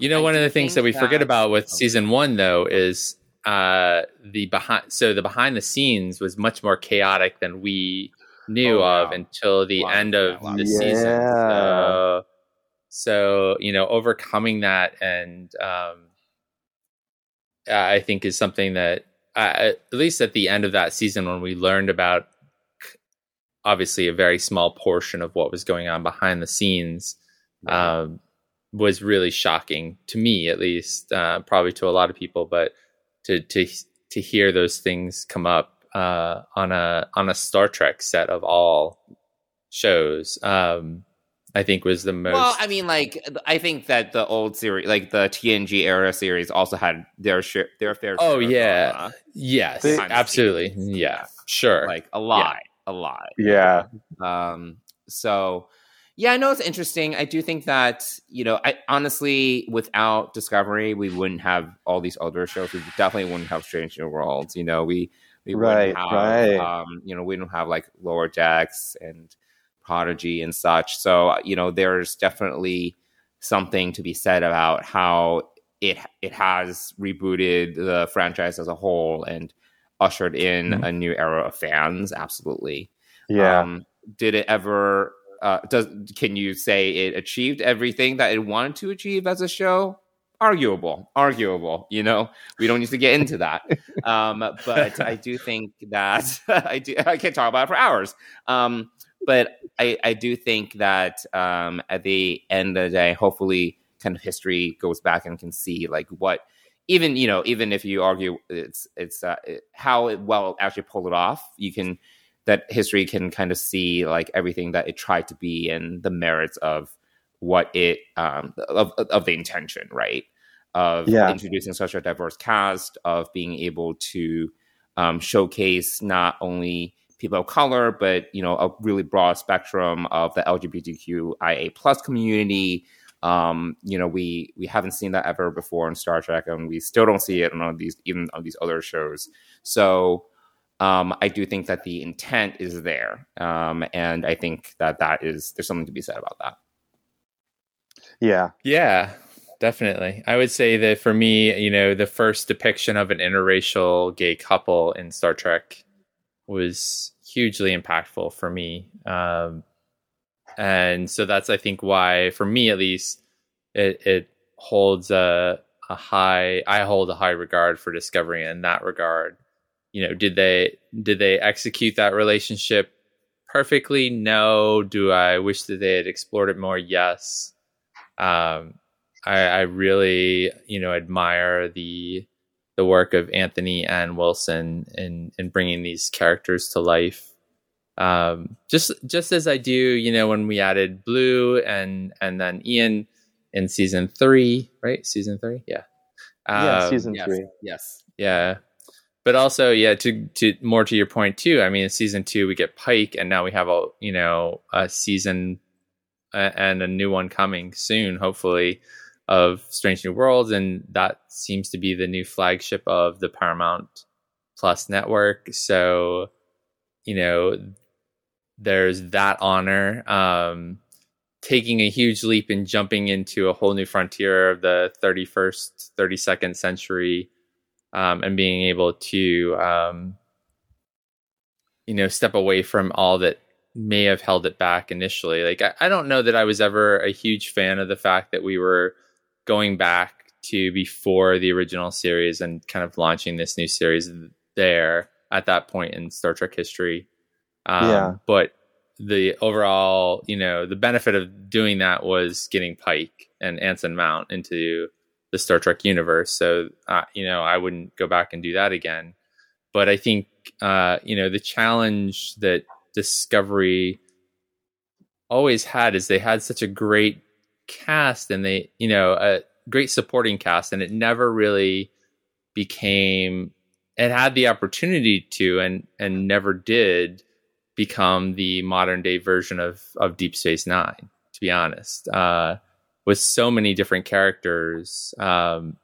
you know I one of the things that we forget about with oh. season one though is uh the behind so the behind the scenes was much more chaotic than we knew Oh, of until the Wow, end of wow. the season Yeah. so so you know overcoming that and um i think is something that uh, at least at the end of that season when we learned about obviously a very small portion of what was going on behind the scenes um, was really shocking to me, at least, uh, probably to a lot of people. But to to to hear those things come up uh, on a on a Star Trek set of all shows, um, I think was the most. well i mean like i think that the old series like the tng era series also had their share their fair Oh, yeah. drama. yes, They- absolutely, yeah, sure. like a lot a lot yeah Um, so yeah, I know it's interesting. I do think that, you know, I honestly, without Discovery, we wouldn't have all these other shows. We definitely wouldn't have Strange New Worlds. You know, we we Right, wouldn't have right. um, you know, we don't have like Lower Decks and Prodigy and such. So, you know, there's definitely something to be said about how it it has rebooted the franchise as a whole and ushered in Mhm. a new era of fans. Absolutely. yeah Um, did it ever? Uh, does can you say it achieved everything that it wanted to achieve as a show? Arguable, arguable. You know, we don't need to get into that. um, but I do think that I do. I can talk about it for hours. Um, but I, I do think that um, at the end of the day, hopefully, kind of history goes back and can see like what even you know even if you argue it's it's uh, how it well actually pulled it off, you can that history can kind of see like everything that it tried to be and the merits of what it um of of the intention, right? of Yeah. introducing such a diverse cast, of being able to um, showcase not only people of color, but you know a really broad spectrum of the LGBTQIA plus community. Um, you know, we we haven't seen that ever before in Star Trek, and we still don't see it on these even on these other shows. So um, I do think that the intent is there, um, and I think that that is there's something to be said about that. Yeah. Yeah, definitely. I would say that for me, you know, the first depiction of an interracial gay couple in Star Trek was hugely impactful for me. Um, and so that's, I think, why, for me at least, it, it holds a, a high, I hold a high regard for Discovery in that regard. You know, did they did they execute that relationship perfectly? No. Do I wish that they had explored it more? Yes um, I, I really, you know, admire the the work of Anthony and Wilson in in bringing these characters to life. Um, just just as I do, you know, when we added Blu and and then Ian in season three, right? Season three, yeah, yeah. Um, Season yes, three. yes, yeah. But also, yeah, to to more to your point too. I mean, in season two we get Pike, and now we have a you know a season and a new one coming soon, hopefully, of Strange New Worlds, and that seems to be the new flagship of the Paramount Plus network. So, you know, there's that honor. Um, taking a huge leap and jumping into a whole new frontier of the 31st, 32nd century, um, and being able to, um, you know, step away from all that may have held it back initially. Like, I, I don't know that I was ever a huge fan of the fact that we were going back to before the original series and kind of launching this new series there at that point in Star Trek history. Um, Yeah. But the overall, you know, the benefit of doing that was getting Pike and Anson Mount into the Star Trek universe. So, uh, you know, I wouldn't go back and do that again. But I think, uh, you know, the challenge that Discovery always had is they had such a great cast and they, you know, a great supporting cast, and it never really became. It had the opportunity to, and and never did become the modern day version of of Deep Space Nine. To be honest, uh, with so many different characters, um,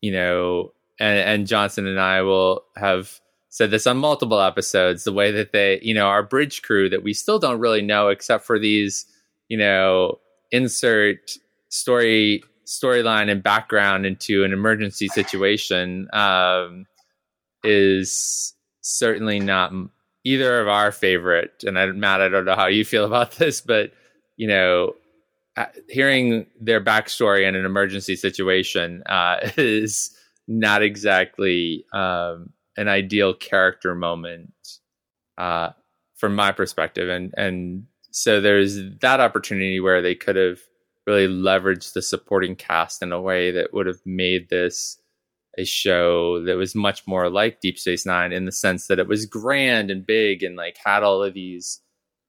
you know, and, and Johnson and I will have said this on multiple episodes. The way that they, you know, our bridge crew that we still don't really know except for these, you know, insert story storyline and background into an emergency situation um, is certainly not either of our favorite. And I, Matt, I don't know how you feel about this, but you know, hearing their backstory in an emergency situation uh, is not exactly um, an ideal character moment uh, from my perspective, and and so there's that opportunity where they could have really leveraged the supporting cast in a way that would have made this a show that was much more like Deep Space Nine in the sense that it was grand and big and like had all of these,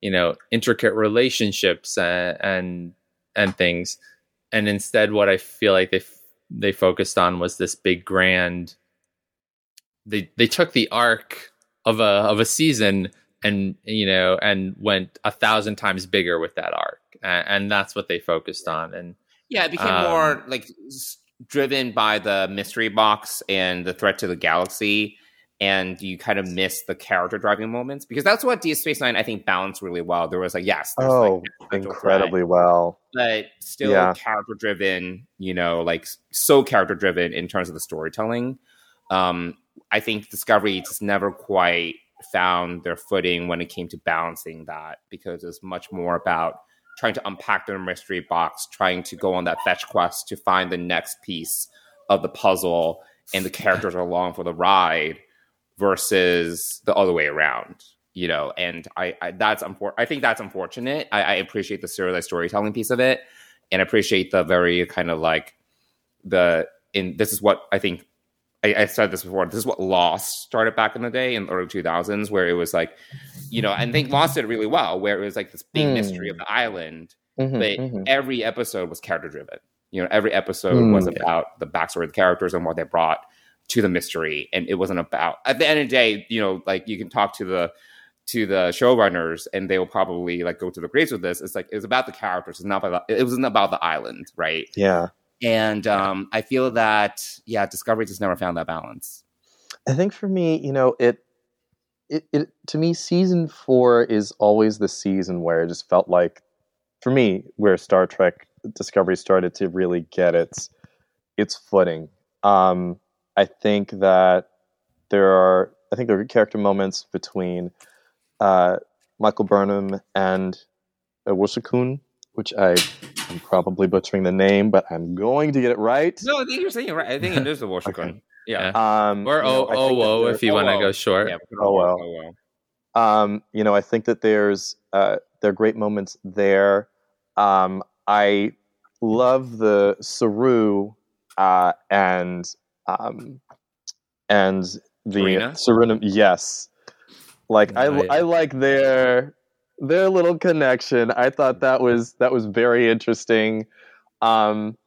you know, intricate relationships and and, and things. And instead, what I feel like they they focused on was this big grand. They they took the arc of a of a season and you know and went a thousand times bigger with that arc, and, and that's what they focused on. And yeah, it became Um, more like driven by the mystery box and the threat to the galaxy, and you kind of miss the character driving moments because that's what Deep Space Nine I think balanced really well. There was like yes, there's Oh, like incredibly threat, well. but still Yeah. character driven. You know, like so character driven in terms of the storytelling. Um, I think Discovery just never quite found their footing when it came to balancing that because it's much more about trying to unpack the mystery box, trying to go on that fetch quest to find the next piece of the puzzle, and the characters are along for the ride versus the other way around. You know, and I, I that's unfor- I think that's unfortunate. I, I appreciate the serialized storytelling piece of it, and appreciate the very kind of like the in this is what I think I, I said this before. This is what Lost started back in the day in the early two thousands, where it was like, you know, and I think Lost did it really well, where it was like this big Hmm. mystery of the island, Mhm, but mhm. every episode was character driven. You know, every episode Mm, was yeah. about the backstory of the characters and what they brought to the mystery, and it wasn't about. At the end of the day, you know, like you can talk to the to the showrunners, and they will probably like go to the graves with this. It's like it's about the characters. It's not about. It wasn't about the island, right? Yeah. And um, I feel that yeah, Discovery just never found that balance. I think for me, you know, it, it, it to me, season four is always the season where it just felt like, for me, where Star Trek Discovery started to really get its its footing. Um, I think that there are, I think there are character moments between uh, Michael Burnham and uh, Wushikun, which I am probably butchering the name, but I'm going to get it right. No, I think you're saying it right. I think it is the Washington. Okay. Yeah. Um, Or you know, oh, oh, whoa, if you want to Oh, go short. Yeah, Oh, well. oh, well. um, you know, I think that there's uh, there are great moments there. Um, I love the Saru uh, and um, and the Serena? Serenum. Yes, like I yeah. I like their their little connection. I thought that was that was very interesting. Um,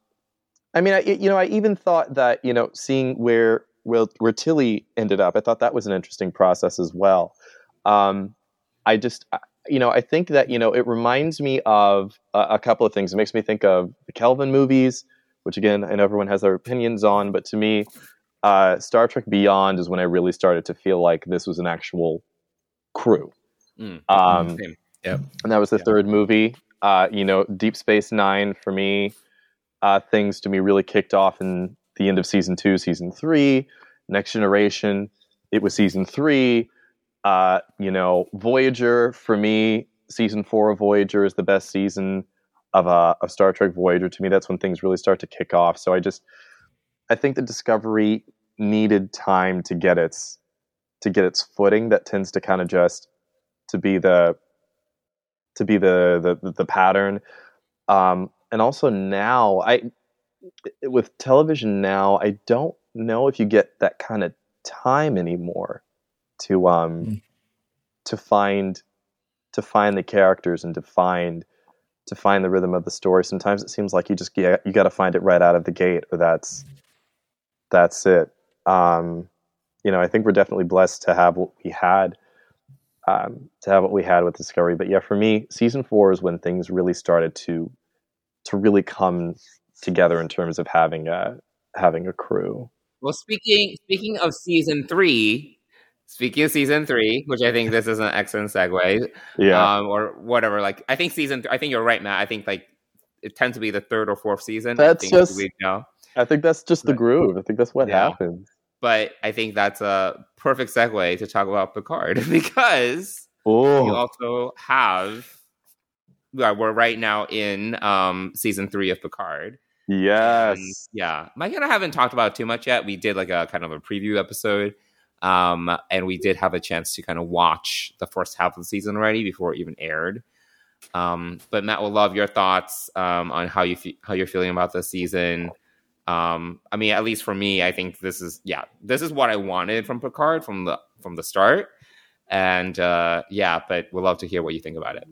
I mean, I, you know, I even thought that you know, seeing where where, where Tilly ended up, I thought that was an interesting process as well. Um, I just, I- you know, I think that you know, it reminds me of a, a couple of things. It makes me think of the Kelvin movies, which again, I know everyone has their opinions on, but to me, uh, Star Trek Beyond is when I really started to feel like this was an actual crew. Mm. Um, and that was the Yeah. third movie. Uh, you know, Deep Space Nine for me, uh, things to me really kicked off in the end of season two, season three. Next Generation, it was season three. Uh, you know, Voyager for me, season four of Voyager is the best season of a of Star Trek Voyager. To me, that's when things really start to kick off. So I just, I think the Discovery needed time to get its to get its footing. That tends to kind of just to be the to be the the, the pattern um, and also now i with television now i don't know if you get that kind of time anymore to um Mm. to find to find the characters and to find to find the rhythm of the story sometimes it seems like you just get you got to find it right out of the gate or that's that's it um you know i think we're definitely blessed to have what we had um, to have what we had with Discovery. But yeah, for me, season four is when things really started to to really come together in terms of having a having a crew. Well, speaking speaking of season three, speaking of season three, which I think this is an excellent segue, Yeah, um, or whatever. Like, I think season. I think you're right, Matt. I think like it tends to be the third or fourth season. I That's think just- we know. I think that's just the groove. I think that's what Yeah. happens. But I think that's a perfect segue to talk about Picard because we Oh, also have. We're right now in um, season three of Picard. And, yes. yeah. Mike and I haven't talked about it too much yet. We did like a kind of a preview episode. Um, and we did have a chance to kind of watch the first half of the season already before it even aired. Um, but Matt, will love your thoughts um, on how you fe- how you're feeling about the season. Um, I mean, at least for me, I think this is yeah, this is what I wanted from Picard from the from the start. And uh, yeah, but we'd love to hear what you think about it.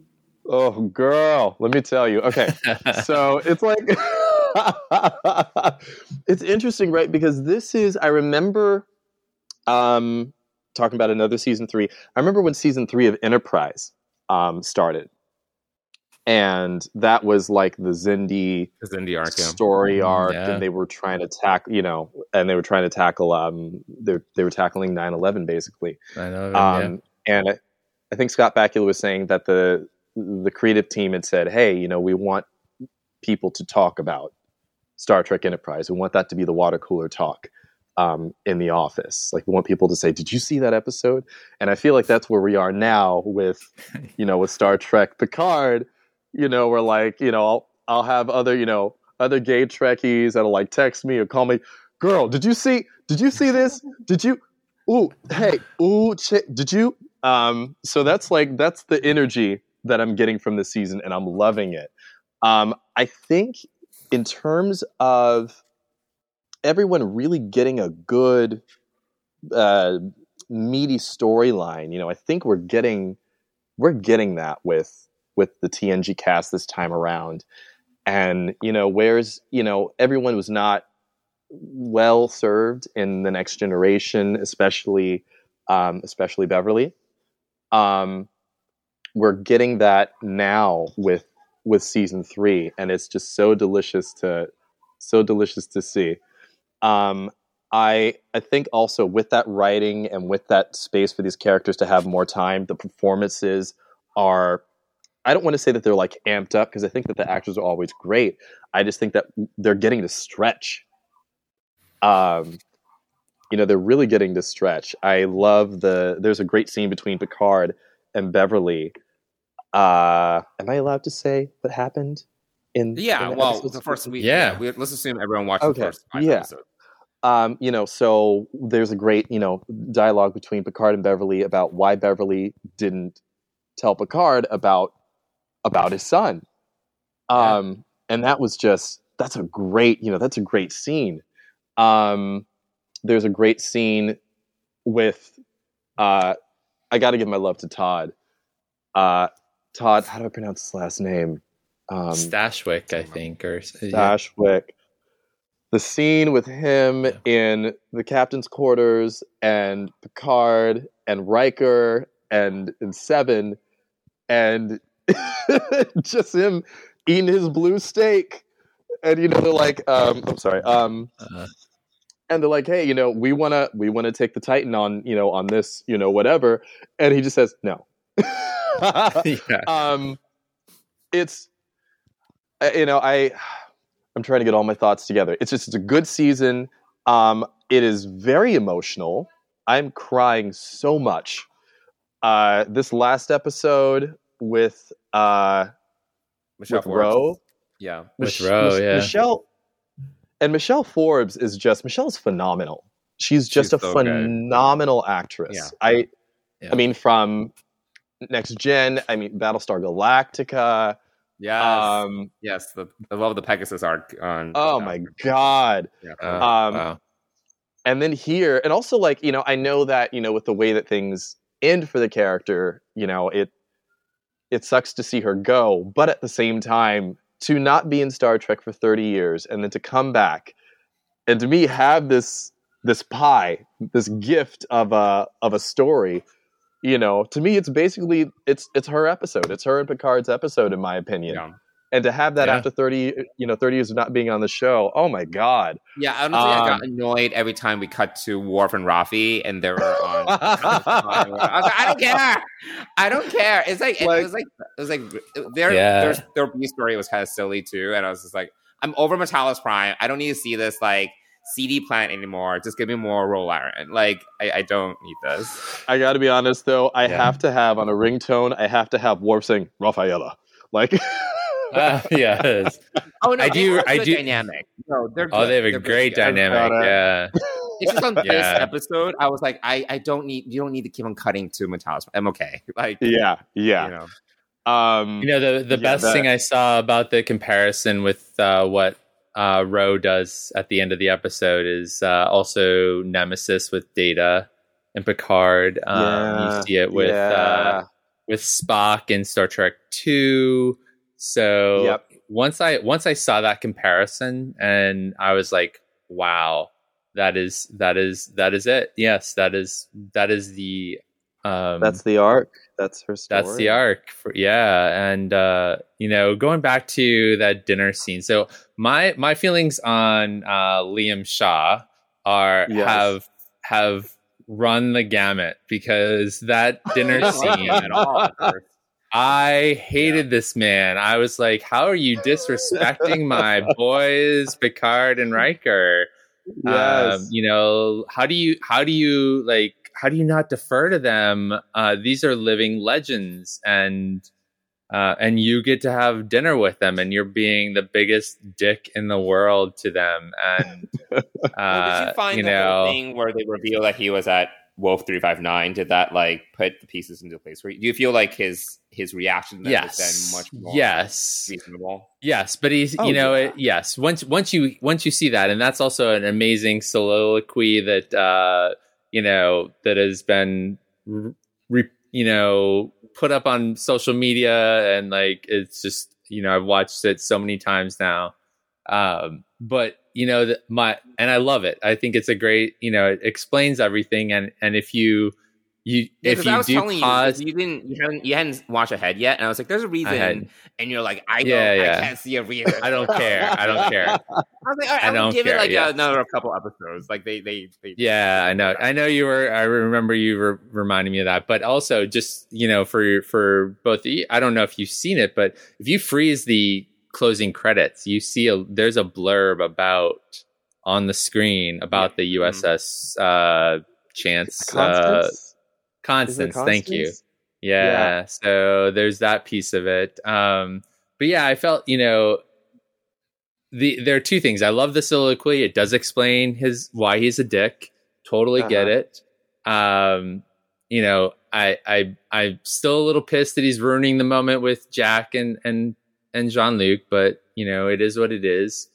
Oh, girl, let me tell you. Okay, so it's like it's interesting right because this is i remember um talking about another season three i remember when season three of enterprise um started and that was like the Xindi It's in the arc. story Mhm, arc yeah. and they were trying to tackle you know and they were trying to tackle um they they were tackling 9-11 basically I know. yeah. um, And I, I think Scott Bakula was saying that the the creative team had said, "Hey, you know, we want people to talk about Star Trek Enterprise. We want that to be the water cooler talk um, in the office. Like, we want people to say, "Did you see that episode?" And I feel like that's where we are now with, you know, with Star Trek Picard. You know, we're like, you know, I'll I'll have other, you know, other gay Trekkies that'll like text me or call me, "Girl, did you see? Did you see this? Did you?" Ooh, hey, ooh, ch- did you? Um, so that's like that's the energy that I'm getting from this season, and I'm loving it. Um, I think in terms of everyone really getting a good, uh, meaty storyline, you know, I think we're getting we're getting that with with the TNG cast this time around, and you know where's you know everyone was not well served in the next generation, especially um, especially Beverly. Um, we're getting that now with with season three, and it's just so delicious to so delicious to see. Um, I I think also with that writing and with that space for these characters to have more time, the performances are. I don't want to say that they're like amped up because I think that the actors are always great. I just think that they're getting to stretch. Um, you know, they're really getting to stretch. I love the. There's a great scene between Picard and Beverly. Uh, am I allowed to say what happened? In yeah, in the well, episodes? the first week. Yeah. Yeah, we, let's assume everyone watched Okay, the first five yeah. episodes. Um, you know, so there's a great, you know, dialogue between Picard and Beverly about why Beverly didn't tell Picard about about his son. Yeah. Um, and that was just that's a great, you know, that's a great scene. Um, there's a great scene with uh I got to give my love to Todd. Uh Todd, how do I pronounce his last name? Um Stashwick, I think, or yeah. The scene with him Yeah. in the captain's quarters and Picard and Riker and, and Seven and just him eating his blue steak. And you know, they're like, um, I'm sorry, um, Uh, and they're like, hey, you know, we wanna we wanna take the Titan on, you know, on this, you know, whatever. And he just says, no. yeah. um it's uh, you know i i'm trying to get all my thoughts together it's just it's a good season um it is very emotional i'm crying so much uh this last episode with uh Michelle with Forbes. Ro, Yeah. With Mich- yeah. michelle and michelle forbes is just michelle's phenomenal she's just She's a so good. phenomenal actress Yeah. i Yeah. i mean from next gen i mean battlestar galactica Yes. um yes. The, I love the Pegasus arc on. Oh yeah. my god. Yeah. Uh, Um, wow. And then here, and also like, you know, I know that, you know, with the way that things end for the character, you know, it it sucks to see her go, but at the same time, to not be in Star Trek for 30 years and then to come back and to me have this this pie, this gift of a of a story, you know, to me it's basically it's it's her episode. It's her and Picard's episode in my opinion. Yeah. And to have that Yeah. after 30 you know 30 years of not being on the show, oh my god. Yeah, honestly, I Um, got annoyed every time we cut to Worf and Rafi, and they were on. I was like, I don't care. I don't care. It's like, Like- it was like it was like their Yeah. their their B story was kind of silly too, and I was just like, I'm over M'Talas Prime. I don't need to see this like CD plant anymore. Just give me more Ro Laren. Like I, I don't need this. I got to be honest though, I Yeah. have to have on a ringtone, I have to have Worf saying Raffaela. Like Uh, yeah. Oh no, I do- I do- dynamic. No, they're Oh, good. they have a They're great good. dynamic. Yeah. It's just on this episode, I was like, I, I don't need you don't need to keep on cutting to M'Talas. I'm okay. Like yeah, you yeah. know. Um You know, the the Yeah, best that- thing I saw about the comparison with uh, what uh, Ro does at the end of the episode is uh, also Nemesis with Data and Picard. Um, Yeah, you see it with uh, with Spock in Star Trek Two. So Yep. once I once I saw that comparison, and I was like, wow, that is that is that is it. Yes, that is that is the um, that's the arc. That's her story. that's the arc for, yeah and uh you know going back to that dinner scene so my my feelings on uh liam shaw are Yes. have have run the gamut because that dinner scene at all. I hated this man. I was like, how are you disrespecting my boys, Picard and Riker? Yes. Um, you know, how do you how do you like how do you not defer to them? Uh, these are living legends and uh, and you get to have dinner with them and you're being the biggest dick in the world to them and uh, Well, did you find you the know thing where they reveal that he was at Wolf three five nine? Did that like put the pieces into place? Where do you feel like his his reaction to yes was then much more yes reasonable? Yes, but he's Oh, you know yeah. it, yes once once you once you see that and that's also an amazing soliloquy that uh you know that has been re, you know put up on social media and like it's just you know I've watched it so many times now. Um, but you know my and I love it. I think it's a great you know it explains everything and and if you you Yeah, if 'cause you I was do telling pause you, you didn't, you hadn't, you hadn't watched ahead yet, and I was like, "There's a reason," hadn't. and you're like, "I don't, Yeah, yeah. I can't see a reason." I don't care. I don't care. I was like, "All right, I I, don't give care, it like yeah. another couple episodes. Like they, they, they Yeah, I know. I know you were. I remember you were reminding me of that. But also, just you know, for for both. the- I don't know if you've seen it, but if you freeze the closing credits, you see a there's a blurb about on the screen about the USS uh, Chance uh, Constance? Constance. Thank you. Yeah. Yeah. So there's that piece of it. Um, but yeah, I felt, you know, the there are two things. I love the soliloquy. It does explain his why he's a dick. Totally get Uh-huh. it. Um, you know, I I I'm still a little pissed that he's ruining the moment with Jack and and and Jean Luc, but you know, it is what it is.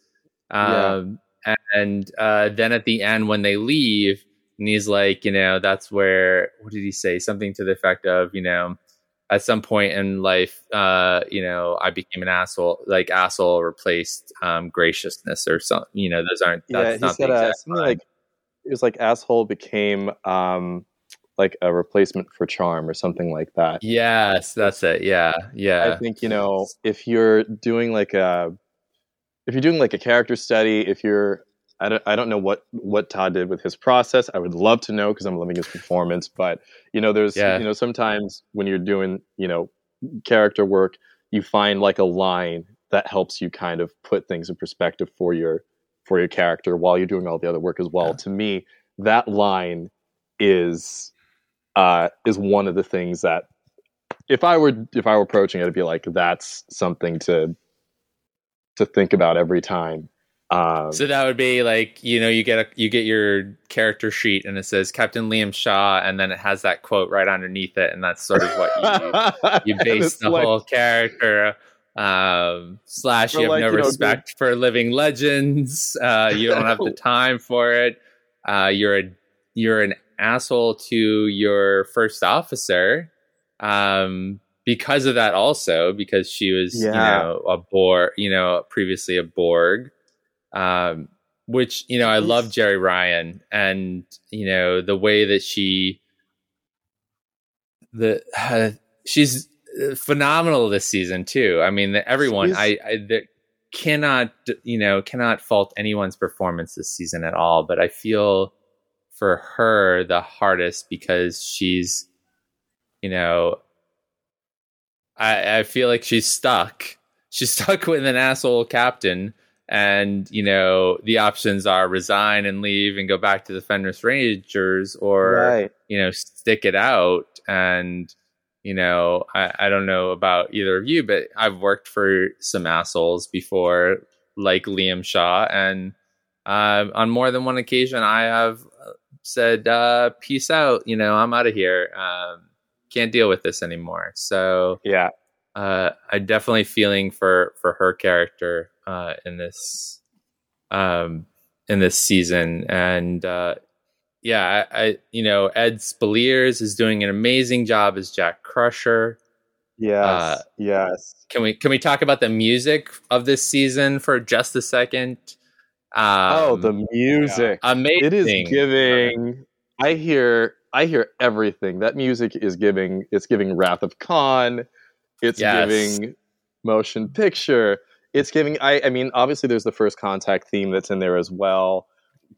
Um and uh then at the end when they leave, and he's like, you know, that's where what did he say? Something to the effect of, you know, at some point in life, uh, you know, I became an asshole, like asshole replaced um graciousness or something. You know, those aren't Yeah, he not said the uh, exact something line. like it was like asshole became um like a replacement for charm or something like that. Yes, that's it. Yeah, yeah. I think you know if you're doing like a if you're doing like a character study, if you're I don't I don't know what what Todd did with his process. I would love to know because I'm loving his performance. But you know, there's Yeah. you know sometimes when you're doing you know character work, you find like a line that helps you kind of put things in perspective for your for your character while you're doing all the other work as well. Yeah. To me, that line is uh, is one of the things that if I were if I were approaching it, it'd be like that's something to to think about every time. Um, So that would be like you know you get a you get your character sheet and it says Captain Liam Shaw and then it has that quote right underneath it and that's sort of what you you base the like- whole character um slash you have like, no you know, respect for living legends uh you don't have the time for it. Uh you're a you're an asshole to your first officer um because of that also because she was you know a borg you know previously a borg um which you know i love jeri ryan and you know the way that she the uh, she's uh, phenomenal this season too. I mean everyone She's- i i there cannot you know cannot fault anyone's performance this season at all but i feel for her the hardest because she's you know i i feel like she's stuck. She's stuck with an asshole captain and you know the options are resign and leave and go back to the Fenris Rangers or right. you know stick it out. And you know I, I don't know about either of you but i've worked for some assholes before like liam shaw. And uh, on more than one occasion i have uh, said uh, peace out. You know i'm out of here. Um, can't deal with this anymore. So Yeah. uh, I'm definitely feeling for for her character uh, in this um, in this season, and uh, yeah, I, I you know Ed Speleers is doing an amazing job as Jack Crusher. Yes. Uh, yes. Can we can we talk about the music of this season for just a second? Um, oh, the music. amazing! It is giving. I hear. I hear everything. That music is giving. It's giving Wrath of Khan. It's Yes. giving motion picture. It's giving. I. I mean, obviously, there's the first contact theme that's in there as well.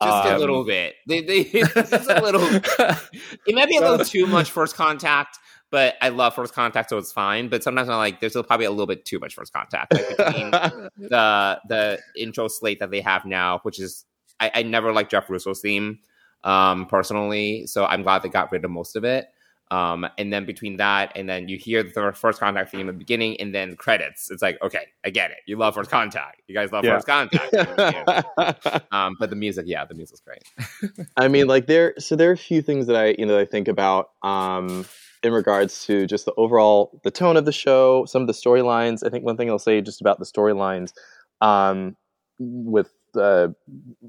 just a Um, little bit. They, they, just a little. It might be a little too much first contact, but I love first contact, so it's fine. But sometimes I'm like, there's probably a little bit too much first contact. Like between the the intro slate that they have now, which is I, I never liked Jeff Russo's theme um, personally, so I'm glad they got rid of most of it. Um, and then between that and then you hear the first contact theme in the beginning, and then credits. It's like, okay, I get it. You love first contact. You guys love Yeah. first contact. um, but the music, yeah, the music's great. I mean, like there. So there are a few things that I, you know, I think about um, in regards to just the overall the tone of the show, some of the storylines. I think one thing I'll say just about the storylines um, with uh,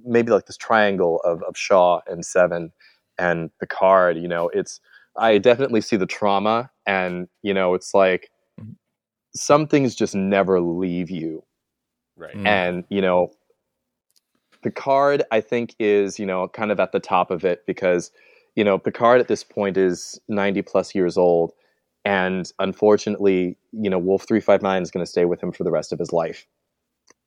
maybe like this triangle of, of Shaw and Seven and Picard. You know, it's I definitely see the trauma, and you know, it's like some things just never leave you. Right. Mm. And, you know, Picard, I think, is, you know, kind of at the top of it because, you know, Picard at this point is 90 plus years old. And unfortunately, you know, Wolf 359 is going to stay with him for the rest of his life,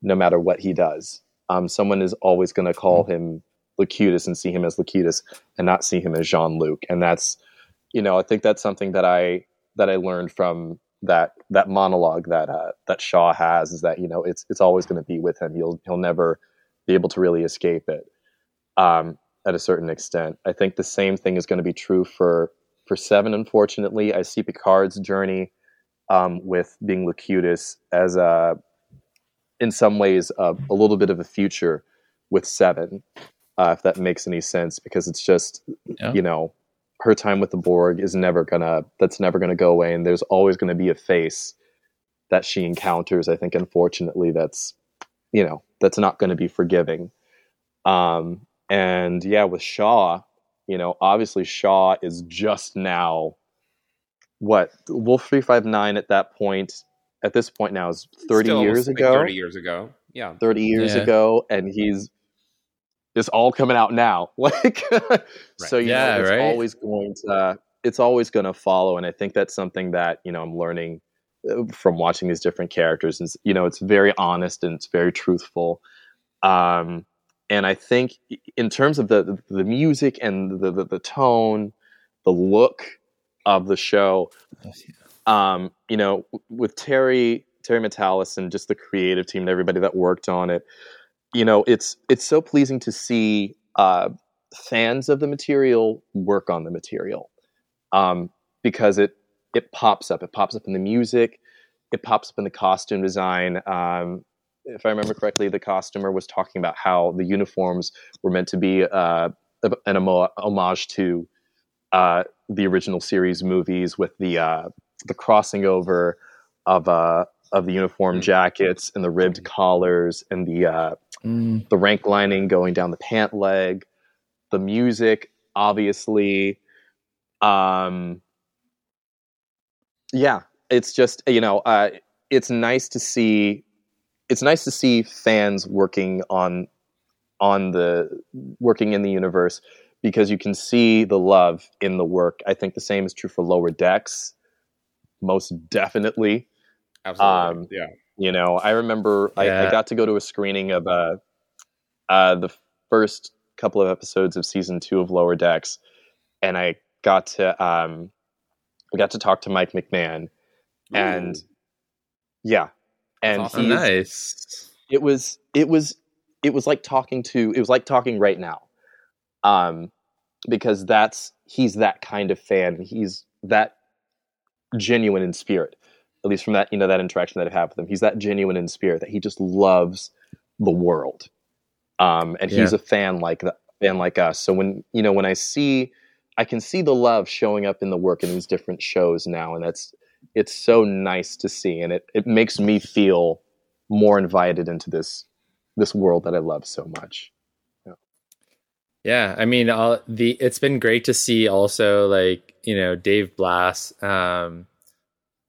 no matter what he does. Um, someone is always going to call him Locutus and see him as Locutus and not see him as Jean Luc. And that's, you know, I think that's something that I that I learned from that that monologue that uh, that Shaw has is that you know it's it's always going to be with him. He'll he'll never be able to really escape it um, at a certain extent. I think the same thing is going to be true for for Seven. Unfortunately, I see Picard's journey um, with being Locutus as a in some ways a, a little bit of a future with Seven, uh, if that makes any sense, because it's just Yeah. you know her time with the Borg is never gonna that's never gonna go away, and there's always gonna be a face that she encounters. I think, unfortunately, that's you know that's not going to be forgiving. Um, and yeah, with Shaw, you know, obviously Shaw is just now what Wolf three five nine at that point. At this point now is thirty Still years like ago. Thirty years ago. Yeah. 30 years Yeah. ago and he's it's all coming out now. Like so you Yeah, know it's right. always going to it's always going to follow and i think that's something that you know i'm learning uh, from watching these different characters and you know it's very honest and it's very truthful. Um and i think in terms of the the music and the the, the tone the look of the show um, you know, with Terry Terry Matalas and just the creative team and everybody that worked on it, you know, it's it's so pleasing to see uh, fans of the material work on the material um, because it it pops up. It pops up in the music. It pops up in the costume design. Um, if I remember correctly, the costumer was talking about how the uniforms were meant to be uh, an homage to uh, the original series movies with the uh, the crossing over of uh, of the uniform Mm. jackets and the ribbed collars and the uh, Mm. the rank lining going down the pant leg, the music, obviously. Um, yeah, it's just you know, uh, it's nice to see. It's nice to see fans working on on the working in the universe because you can see the love in the work. I think the same is true for Lower Decks, most definitely. Absolutely. Um, yeah. You know, I remember I, I got to go to a screening of uh, uh, the first couple of episodes of season two of Lower Decks, and I got to um, I got to talk to Mike McMahan, and yeah, and That's awesome. he's, nice. it was it was it was like talking to it was like talking right now um because that's he's that kind of fan he's that genuine in spirit at least from that you know that interaction that i've had with him. He's that genuine in spirit that he just loves the world. Um and he's a fan like that fan like us. So when you know when i see i can see the love showing up in the work in these different shows now and that's it's so nice to see and it, it makes me feel more invited into this this world that I love so much. Yeah, I mean, all the it's been great to see also like you know Dave Blass, um,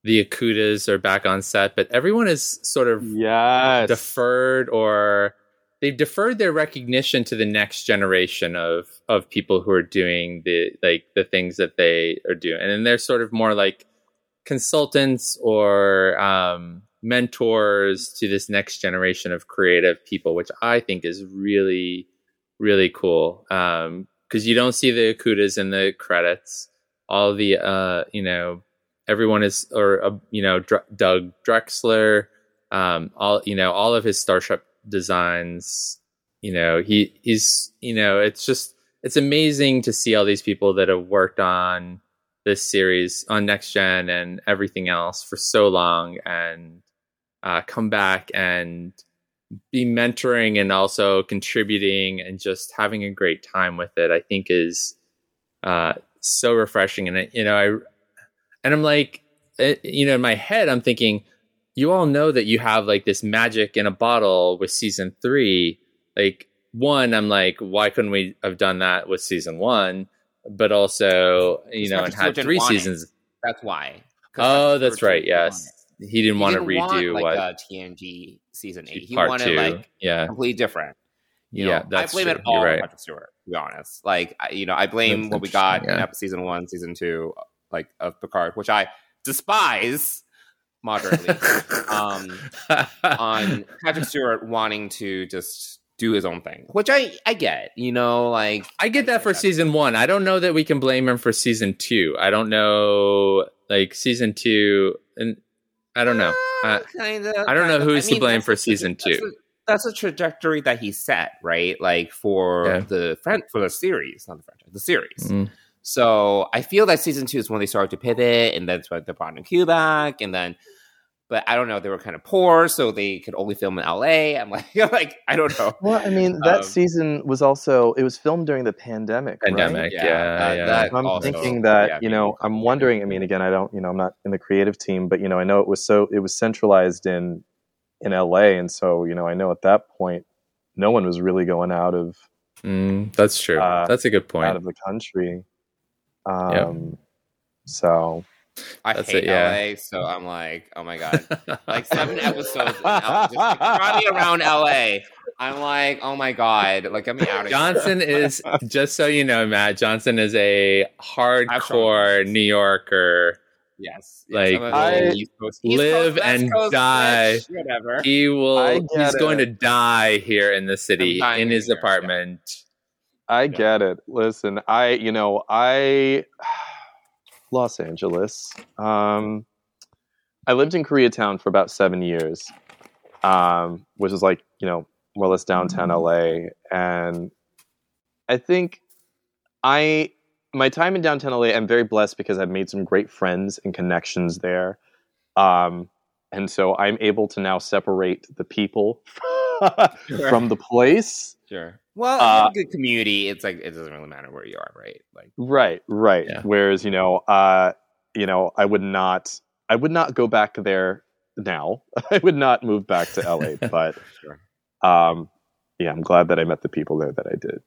the Okudas are back on set, but everyone is sort of Yes. deferred or they've deferred their recognition to the next generation of of people who are doing the like the things that they are doing, and then they're sort of more like consultants or um, mentors to this next generation of creative people, which I think is really really cool because you don't see the Okudas in the credits. All the uh, you know everyone is or uh, you know Dr- Doug Drexler, um, all you know all of his Starship designs. You know he he's you know it's just it's amazing to see all these people that have worked on this series on next gen and everything else for so long and uh, come back and be mentoring and also contributing and just having a great time with it i think is uh, so refreshing and you know i and i'm like eh, you know in my head i'm thinking you all know that you have like this magic in a bottle with season three like one i'm like why couldn't we have done that with season one but also you It's know and had three seasons That's why. oh that's right yes he didn't want to didn't want, redo like what TNG season eight. He wanted two. like yeah, completely different. You yeah, know, that's I blame true. it all You're on right. Patrick Stewart. To be honest, like I, you know, I blame That's what we got interesting, in yeah. season one, season two, like of Picard, which I despise moderately. um, on Patrick Stewart wanting to just do his own thing, which I I get. You know, like I get that for season one. I don't know that we can blame him for season two. I don't know, like season two, and I don't know. Uh, kind of. I don't know who's to blame for season that's two. a- That's a trajectory that he set, right? Like for Yeah. the friend for the series, not the franchise, the series. mm, So I feel that season two is when they started to pivot, and that's when they brought in Q back, and then. But I don't know. They were kind of poor, so they could only film in LA. I'm like, like I don't know. Well, I mean, that Um, season was also it was filmed during the pandemic. pandemic. Yeah, Yeah, yeah. uh, that- I'm also, thinking that yeah, you know I'm wondering. I mean, again, I don't you know I'm not in the creative team, but you know I know it was so it was centralized in in LA, and so you know I know at that point no one was really going out of Mm, that's true. Uh, that's a good point. out of the country. Um, so I That's hate it, yeah. LA, so I'm like, oh my god, like seven episodes in LA, just running around LA. I'm like, oh my god, like get me out of Johnson is just so you know, Matt. Johnson is a hardcore I've- New Yorker. here. Yes, Like, I'm a I East Coast- East live Coast, and Coast die. bitch, whatever. He will. He's get going to die here in the city in his here, yeah. I get it. Listen, I you know I Los Angeles. Um, I lived in Koreatown for about seven years, um, which is like you know more or less downtown LA, and I think I my time in downtown LA. I'm very blessed because I've made some great friends and connections there, um, and so I'm able to now separate the people from the place. Sure. Well, Uh, if a good community. It's like it doesn't really matter where you are, right? Like, Right, right. Yeah. Whereas, you know, uh, you know, I would not, I would not go back there now. I would not move back to LA. But, Sure. um, yeah, I'm glad that I met the people there that I did.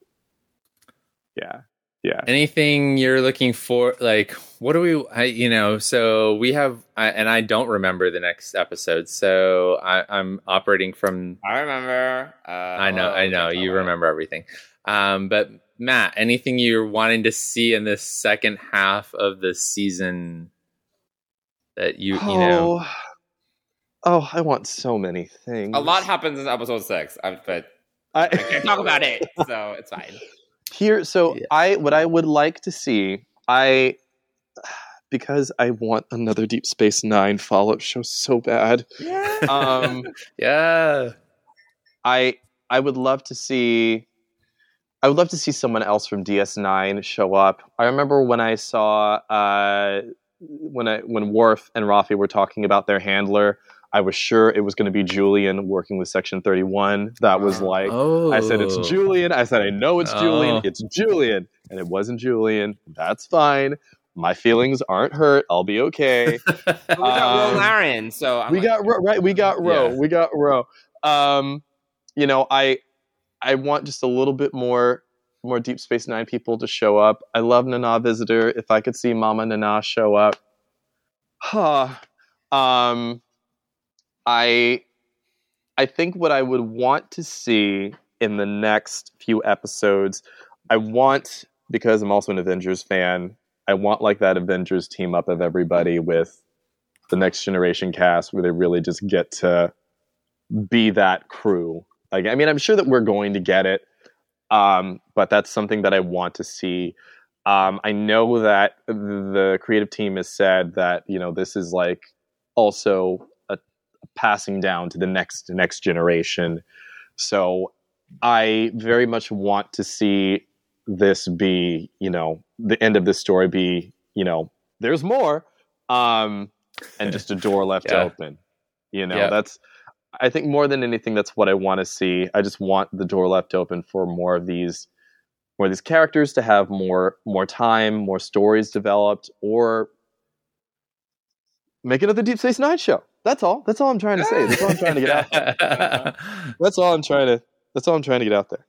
Yeah, yeah. Anything you're looking for? Like, what do we? I, you know, so we have, I, and I don't remember the next episode, so I, I'm operating from. I remember. Uh, I know, I know, you remember everything. Um, but Matt, anything you're wanting to see in this second half of the season that you, you know? oh, oh, I want so many things. A lot happens in episode six, um, but I, I can't talk about it, so it's fine. Here, so Yeah. I what I would like to see, I because I want another Deep Space Nine follow up show so bad. Um, Yeah. I I would love to see I would love to see someone else from DS9 show up. I remember when I saw uh, when I when Worf and Rafi were talking about their handler, I was sure it was going to be Julian working with Section 31. That was like Oh. I said it's Julian. I said I know it's Julian. Oh. It's Julian, and it wasn't Julian. That's fine. My feelings aren't hurt. I'll be okay. But we got Um, Ro Laren, so I'm we like, got Ro, right. We got Ro. Yeah. We got Ro. Um, you know, I I want just a little bit more more Deep Space Nine people to show up. I love Nana Visitor. If I could see Mama Nana show up, huh. Um, I I think what I would want to see in the next few episodes, I want because I'm also an Avengers fan. I want like that Avengers team up of everybody with the next generation cast where they really just get to be that crew. Like, I mean, I'm sure that we're going to get it, um, but that's something that I want to see. Um, I know that the creative team has said that you know this is like also passing down to the next next generation. So I very much want to see this be, you know, the end of this story be, you know, there's more, um, and just a door left Yeah. open. You know, Yeah. that's I think more than anything, that's what I want to see. I just want the door left open for more of these, more of these characters to have more more time, more stories developed, or make another Deep Space Nine show. That's all. That's all I'm trying to say. That's all I'm trying to get out. That's all I'm trying to. That's all I'm trying to get out there.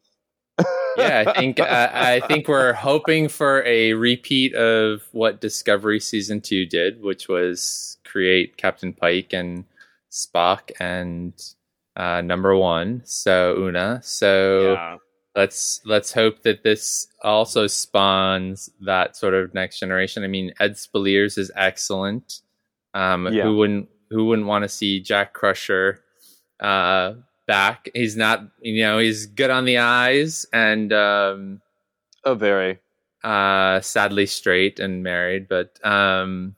yeah, I think uh, I think we're hoping for a repeat of what Discovery season two did, which was create Captain Pike and Spock and uh, number one, so Una. So Yeah. let's let's hope that this also spawns that sort of next generation. I mean, Ed Speleers is excellent. Um, Yeah. Who wouldn't who wouldn't want to see Jack Crusher uh, back? He's not, you know, he's good on the eyes and um, oh, very. uh, sadly straight and married, but um,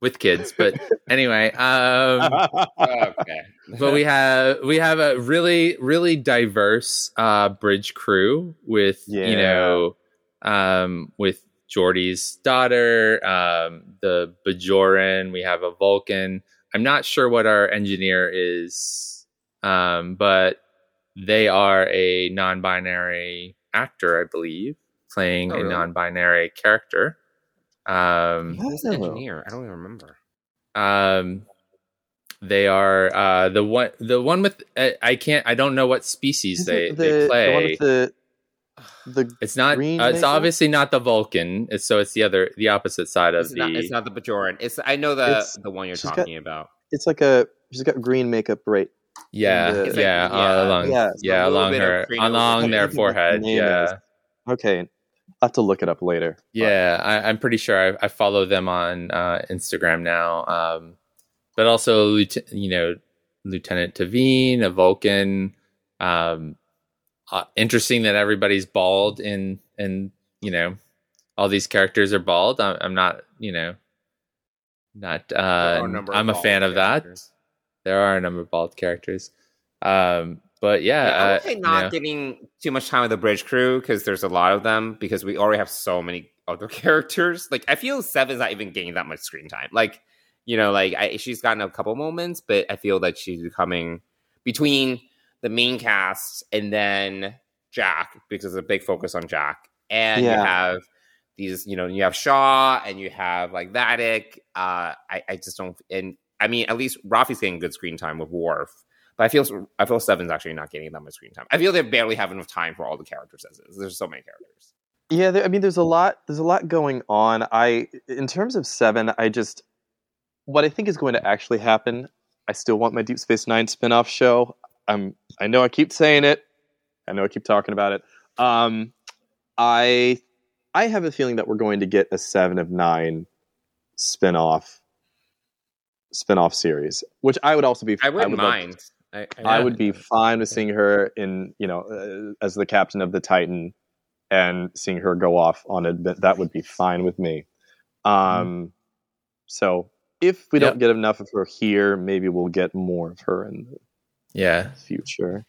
with kids. But anyway, um, okay. but we have we have a really really diverse uh bridge crew with you know um with Geordi's daughter um the Bajoran we have a Vulcan I'm not sure what our engineer is um but they are a non-binary actor I believe playing Oh, a really? non-binary character um Who's the engineer? I don't even remember. um, they are uh, the one the one with uh, I can't I don't know what species they, it they the, the one play. with the the it's not. green Uh, it's makeup? obviously not the Vulcan. It's, so it's the other the opposite side of It's the. not, it's not the Bajoran. It's I know the the one you're she's got- talking about. it's like a she's got green makeup right yeah, the- yeah, like- yeah, yeah, along, yeah, yeah, it's a little along her, along their forehead. the Yeah, is. okay I'll have to look it up later yeah. I, I'm pretty sure I, I follow them on uh, Instagram now. Um, but also, you know, Lieutenant T'Veen, a Vulcan. Um, uh, interesting that everybody's bald in and you know all these characters are bald. I'm, I'm not, you know, not. Uh, a number of I'm a fan of that. There are a number of bald characters. Um, but yeah, Yeah, I uh, would say you not know, getting too much time with the bridge crew because there's a lot of them because we already have so many other characters. Like I feel Seven's not even getting that much screen time. Like you know, like I, she's gotten a couple moments, but I feel that she's becoming between the main cast and then Jack because there's a big focus on Jack, and you have these, you know, you have Shaw and you have like Vadic. Uh, I, I just don't, and I mean, at least Rafi's getting good screen time with Worf. But I feel I feel Seven's actually not getting that much screen time. I feel they barely have enough time for all the characters as is. There's so many characters. Yeah, there, I mean, there's a lot. There's a lot going on. I, in terms of seven, I just what I think is going to actually happen. I still want my Deep Space Nine spin-off show. I'm. I know I keep saying it. I know I keep talking about it. Um, I, I have a feeling that we're going to get a Seven of Nine spin-off spin-off series, which I would also be. I wouldn't would love- mind. I, I would be fine with seeing her in, you know, uh, as the captain of the Titan and seeing her go off on it. That would be fine with me. Um, so if we Yep. don't get enough of her here, maybe we'll get more of her in yeah. future.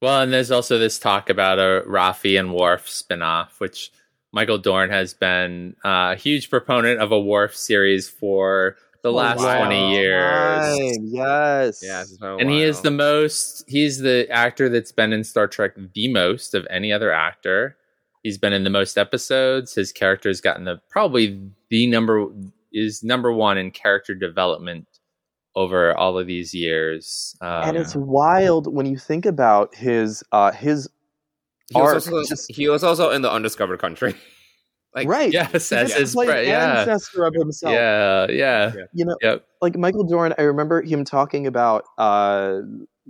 Well, and there's also this talk about a Rafi and Worf spinoff, which Michael Dorn has been uh, a huge proponent of a Worf series for the last wow. 20 years. Yes. Yeah, And he is the most, he's the actor that's been in Star Trek the most of any other actor. He's been in the most episodes. His character's gotten the probably the number is number one in character development over all of these years. Um, and it's wild when you think about his uh his He was, also, just- he was also in the undiscovered country. like, right. yes, as his play yeah, ancestor of himself. yeah, yeah, You know, yep. like Michael Dorn, I remember him talking about uh,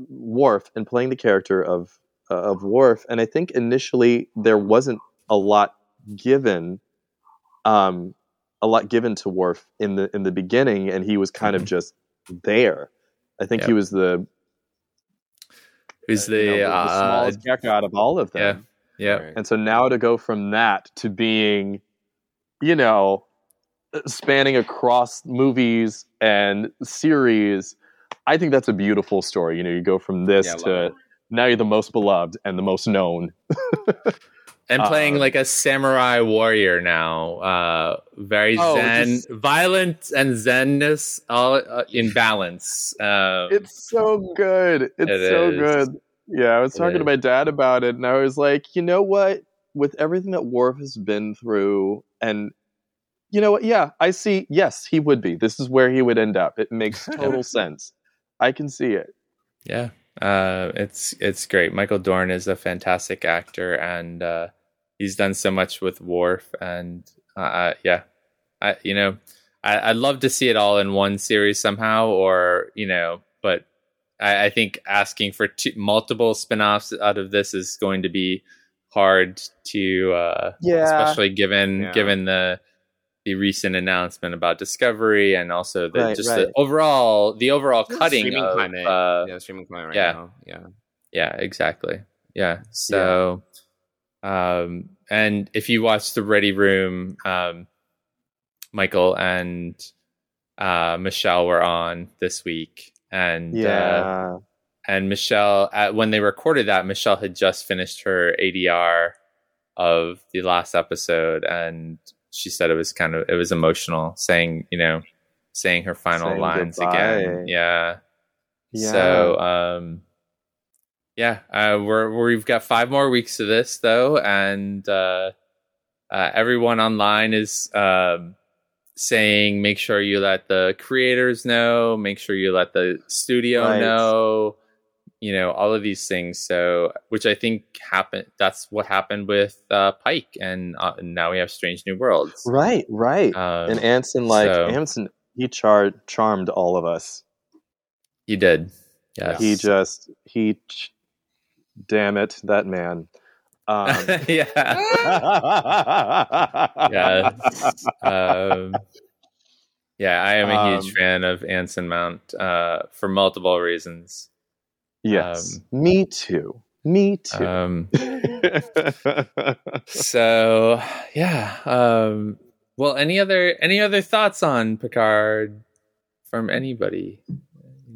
Worf and playing the character of uh, of Worf, and I think initially there wasn't a lot given, um, a lot given to Worf in the in the beginning, and he was kind of Mhm. just there. I think he was the Who's you the, know, the, the uh, smallest character out of all of them. yeah, Right. And so now to go from that to being, you know, spanning across movies and series, I think that's a beautiful story. You know, you go from this Yeah, to now you're the most beloved and the most known. and playing Uh, like a samurai warrior now. Uh, very Oh, zen, just- violent and zenness all uh, in balance. Um, It's so good. It's It so is. good. Yeah, I was talking to my dad about it, and I was like, you know what? With everything that Worf has been through, and you know what? Yeah, I see. Yes, he would be. This is where he would end up. It makes total sense. I can see it. yeah, Uh, it's it's great. Michael Dorn is a fantastic actor, and uh, he's done so much with Worf. And uh, yeah, I you know I, would love to see it all in one series somehow, or you know, but I, I think asking for two, multiple spin-offs out of this is going to be hard to uh, yeah, especially given yeah. given the the recent announcement about Discovery and also the right, just right. the overall the overall cutting streaming of climate. Uh, yeah, streaming climate right yeah. now. Yeah. Yeah, exactly. Yeah. So yeah. Um and if you watch the Ready Room, um Michael and uh Michelle were on this week and uh, yeah. Uh, and Michelle at, when they recorded that Michelle had just finished her ADR of the last episode and she said it was kind of it was emotional saying you know saying her final saying lines goodbye. again yeah. yeah so um yeah uh we're we've got five more weeks of this though and uh, uh everyone online is um saying make sure you let the creators know make sure you let the studio right. know you know all of these things. So which i think happened that's what happened with uh, pike and uh, now we have strange new worlds. Right right. Um, and anson like so, anson he char- charmed all of us. He did. Yes. he just he damn it that man um, yeah yeah um, yeah i am a huge um, fan of anson mount uh, for multiple reasons Yes, um, me too. Me too. Um, so yeah. Um, well, any other any other thoughts on Picard from anybody?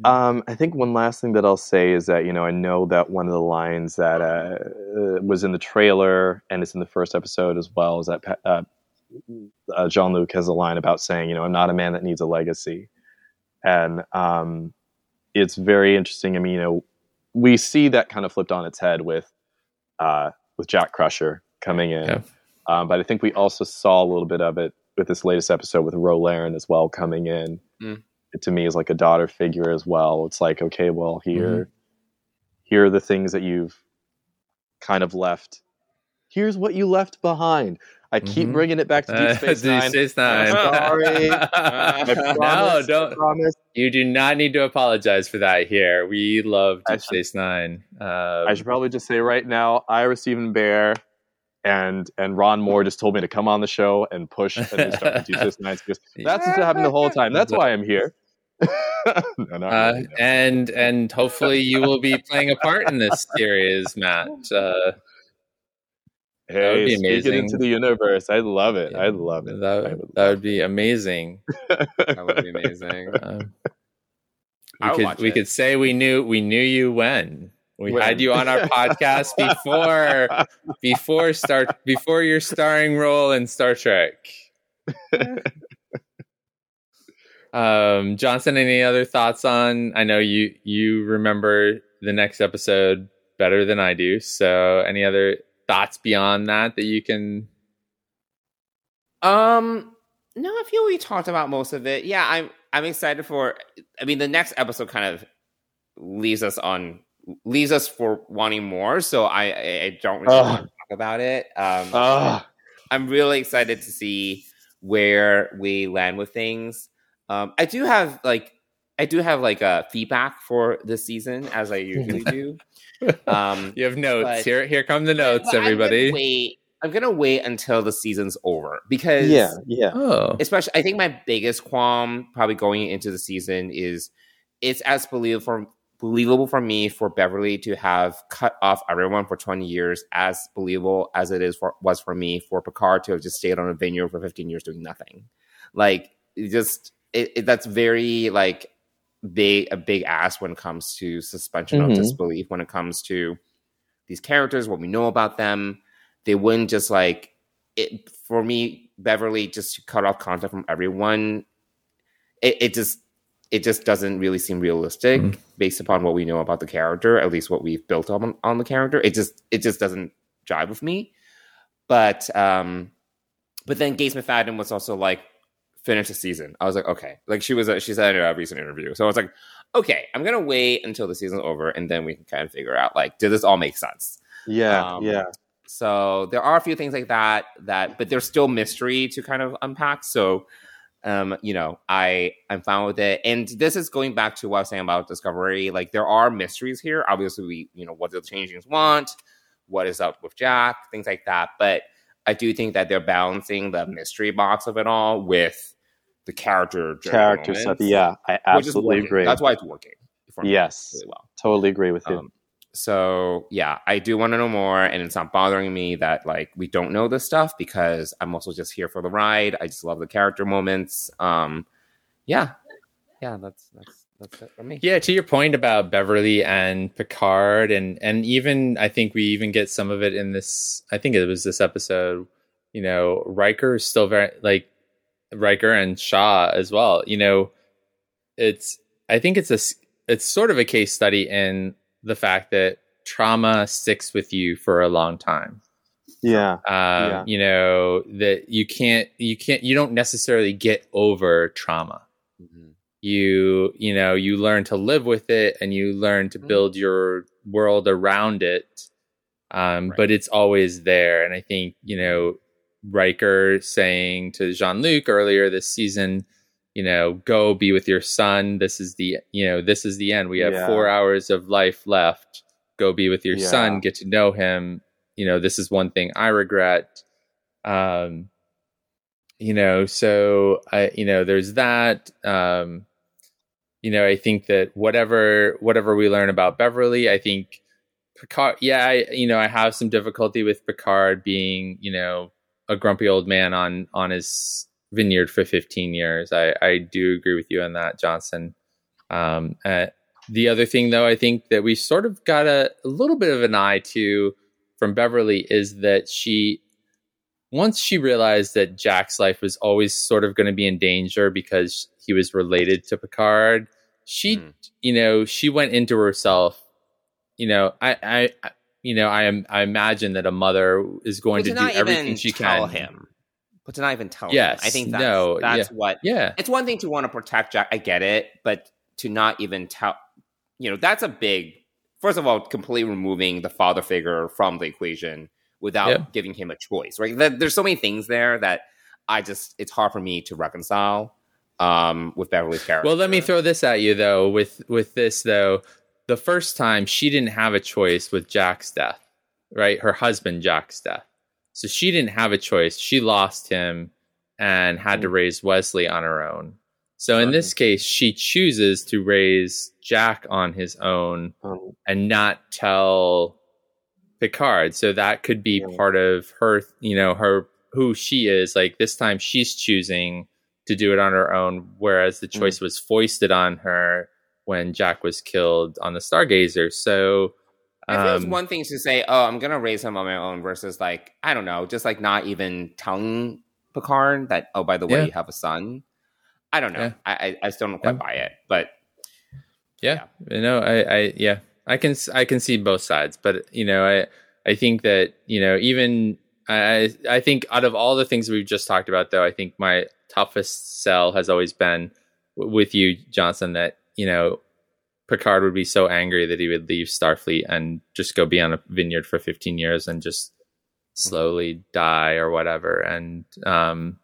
Um, I think one last thing that I'll say is that you know I know that one of the lines that uh, uh was in the trailer and it's in the first episode as well is that uh, uh, Jean Luc has a line about saying you know I'm not a man that needs a legacy, and um, it's very interesting. I mean, you know, we see that kind of flipped on its head with uh, with Jack Crusher coming in. Yeah. Um, but I think we also saw a little bit of it with this latest episode with Ro Laren as well coming in. Mm. To me is like a daughter figure as well. It's like, okay, well here mm-hmm. here are the things that you've kind of left. Here's what you left behind. I keep mm-hmm. bringing it back to Deep Space uh, Nine. Deep Space Nine. sorry. promise, no, don't. promise. You do not need to apologize for that. Here, we love Deep Space Nine. Um, I should probably just say right now, Ira Steven Behr and and Ron Moore just told me to come on the show and push and Deep Space Nine that's what's happened the whole time. That's why I'm here. no, no, uh, no. And and hopefully you will be playing a part in this series, Matt. Uh, Hey, speak it into the universe. I love it. Yeah, I love it. That, would, that would be amazing. that would be amazing. Um, we could we it. could say we knew we knew you when we when? had you on our podcast before before start before your starring role in Star Trek. Um, Johnson, any other thoughts on? I know you you remember the next episode better than I do. So, any other thoughts beyond that that you can um no i feel we talked about most of it yeah i'm i'm excited for i mean the next episode kind of leaves us on leaves us for wanting more so i i don't really want to talk about it um i'm really excited to see where we land with things um i do have like I do have like a feedback for this season, as I usually do. Um, you have notes but, here. Here come the notes, everybody. I'm gonna, wait, I'm gonna wait until the season's over because yeah, yeah. Oh. Especially, I think my biggest qualm probably going into the season is it's as believable for believable for me for Beverly to have cut off everyone for 20 years as believable as it is for was for me for Picard to have just stayed on a vineyard for 15 years doing nothing. Like it just it, it, that's very like big a big ass when it comes to suspension mm-hmm. of disbelief when it comes to these characters, what we know about them. They wouldn't just like it for me, Beverly just cut off contact from everyone. It, it just it just doesn't really seem realistic mm-hmm. based upon what we know about the character, at least what we've built on on the character. It just it just doesn't jive with me. But um but then Gates McFadden was also like finish the season. I was like, okay. Like she was, a, she said in a recent interview. So I was like, okay, I'm gonna wait until the season's over, and then we can kind of figure out like, did this all make sense? Yeah, Um, yeah, So there are a few things like that that, but there's still mystery to kind of unpack. So, um, you know, I I'm fine with it. And this is going back to what I was saying about Discovery. Like there are mysteries here. Obviously, we you know what do the changelings want, what is up with Jack, things like that. But I do think that they're balancing the mystery box of it all with the character character moments, stuff. Yeah, I absolutely agree. That's why it's working. for me Yes. really well. totally agree with you. Um, so yeah, I do want to know more, and it's not bothering me that like we don't know this stuff because I'm also just here for the ride. I just love the character moments. Um, yeah, yeah, that's that's that's it for me. Yeah, to your point about Beverly and Picard, and and even I think we even get some of it in this. I think it was this episode. You know, Riker is still very like Riker and Shaw as well. You know, it's I think it's a it's sort of a case study in the fact that trauma sticks with you for a long time yeah, um, Yeah. you know that you can't you can't you don't necessarily get over trauma Mhm. you you know you learn to live with it and you learn to Mhm. build your world around it um, Right. but it's always there and i think you know Riker saying to Jean-Luc earlier this season you know go be with your son. This is the you know this is the end. We have Yeah. 4 hours of life left. Go be with your Yeah. son get to know him. You know this is one thing i regret. Um you know so i you know there's that. Um you know i think that whatever whatever we learn about beverly i think picard yeah I, you know i have some difficulty with picard being you know a grumpy old man on on his vineyard for 15 years i i do agree with you on that johnson um uh, the other thing though i think that we sort of got a, a little bit of an eye to from beverly is that she once she realized that Jack's life was always sort of going to be in danger because he was related to Picard, she, Mm. you know, she went into herself. You know, I, I, I- you know, I am, I imagine that a mother is going But to, to do everything even she tell can. him, but to not even tell Yes, him. I think that's, no, that's yeah. what Yeah, it's one thing to want to protect Jack. I get it, but to not even tell, you know, that's a big. First of all, completely removing the father figure from the equation without Yeah. giving him a choice. Right? There- There's so many things there that I just it's hard for me to reconcile um, with Beverly's character. Well, let me throw this at you though. With with this though, the first time she didn't have a choice with Jack's death, right? Her husband Jack's death. So she didn't have a choice. She lost him and had to raise Wesley on her own. So in this case, she chooses to raise Jack on his own Um, and not tell Picard. So that could be part of her, you know, her who she is. Like this time she's choosing to do it on her own, whereas the choice was foisted on her when Jack was killed on the Stargazer. So I think it's um, one thing to say, "Oh, I'm gonna raise him on my own," versus like I don't know, just like not even telling Picard that, "Oh, by the way, Yeah. you have a son." I don't know. Yeah. I, I still don't quite Yeah. buy it, but yeah, you know, I, I, yeah, I can, I can see both sides, but you know, I, I think that you know, even I, I think out of all the things we've just talked about, though, I think my toughest sell has always been w- with you, Johnson, that you know, Picard would be so angry that he would leave Starfleet and just go be on a vineyard for 15 years and just slowly die or whatever, and um,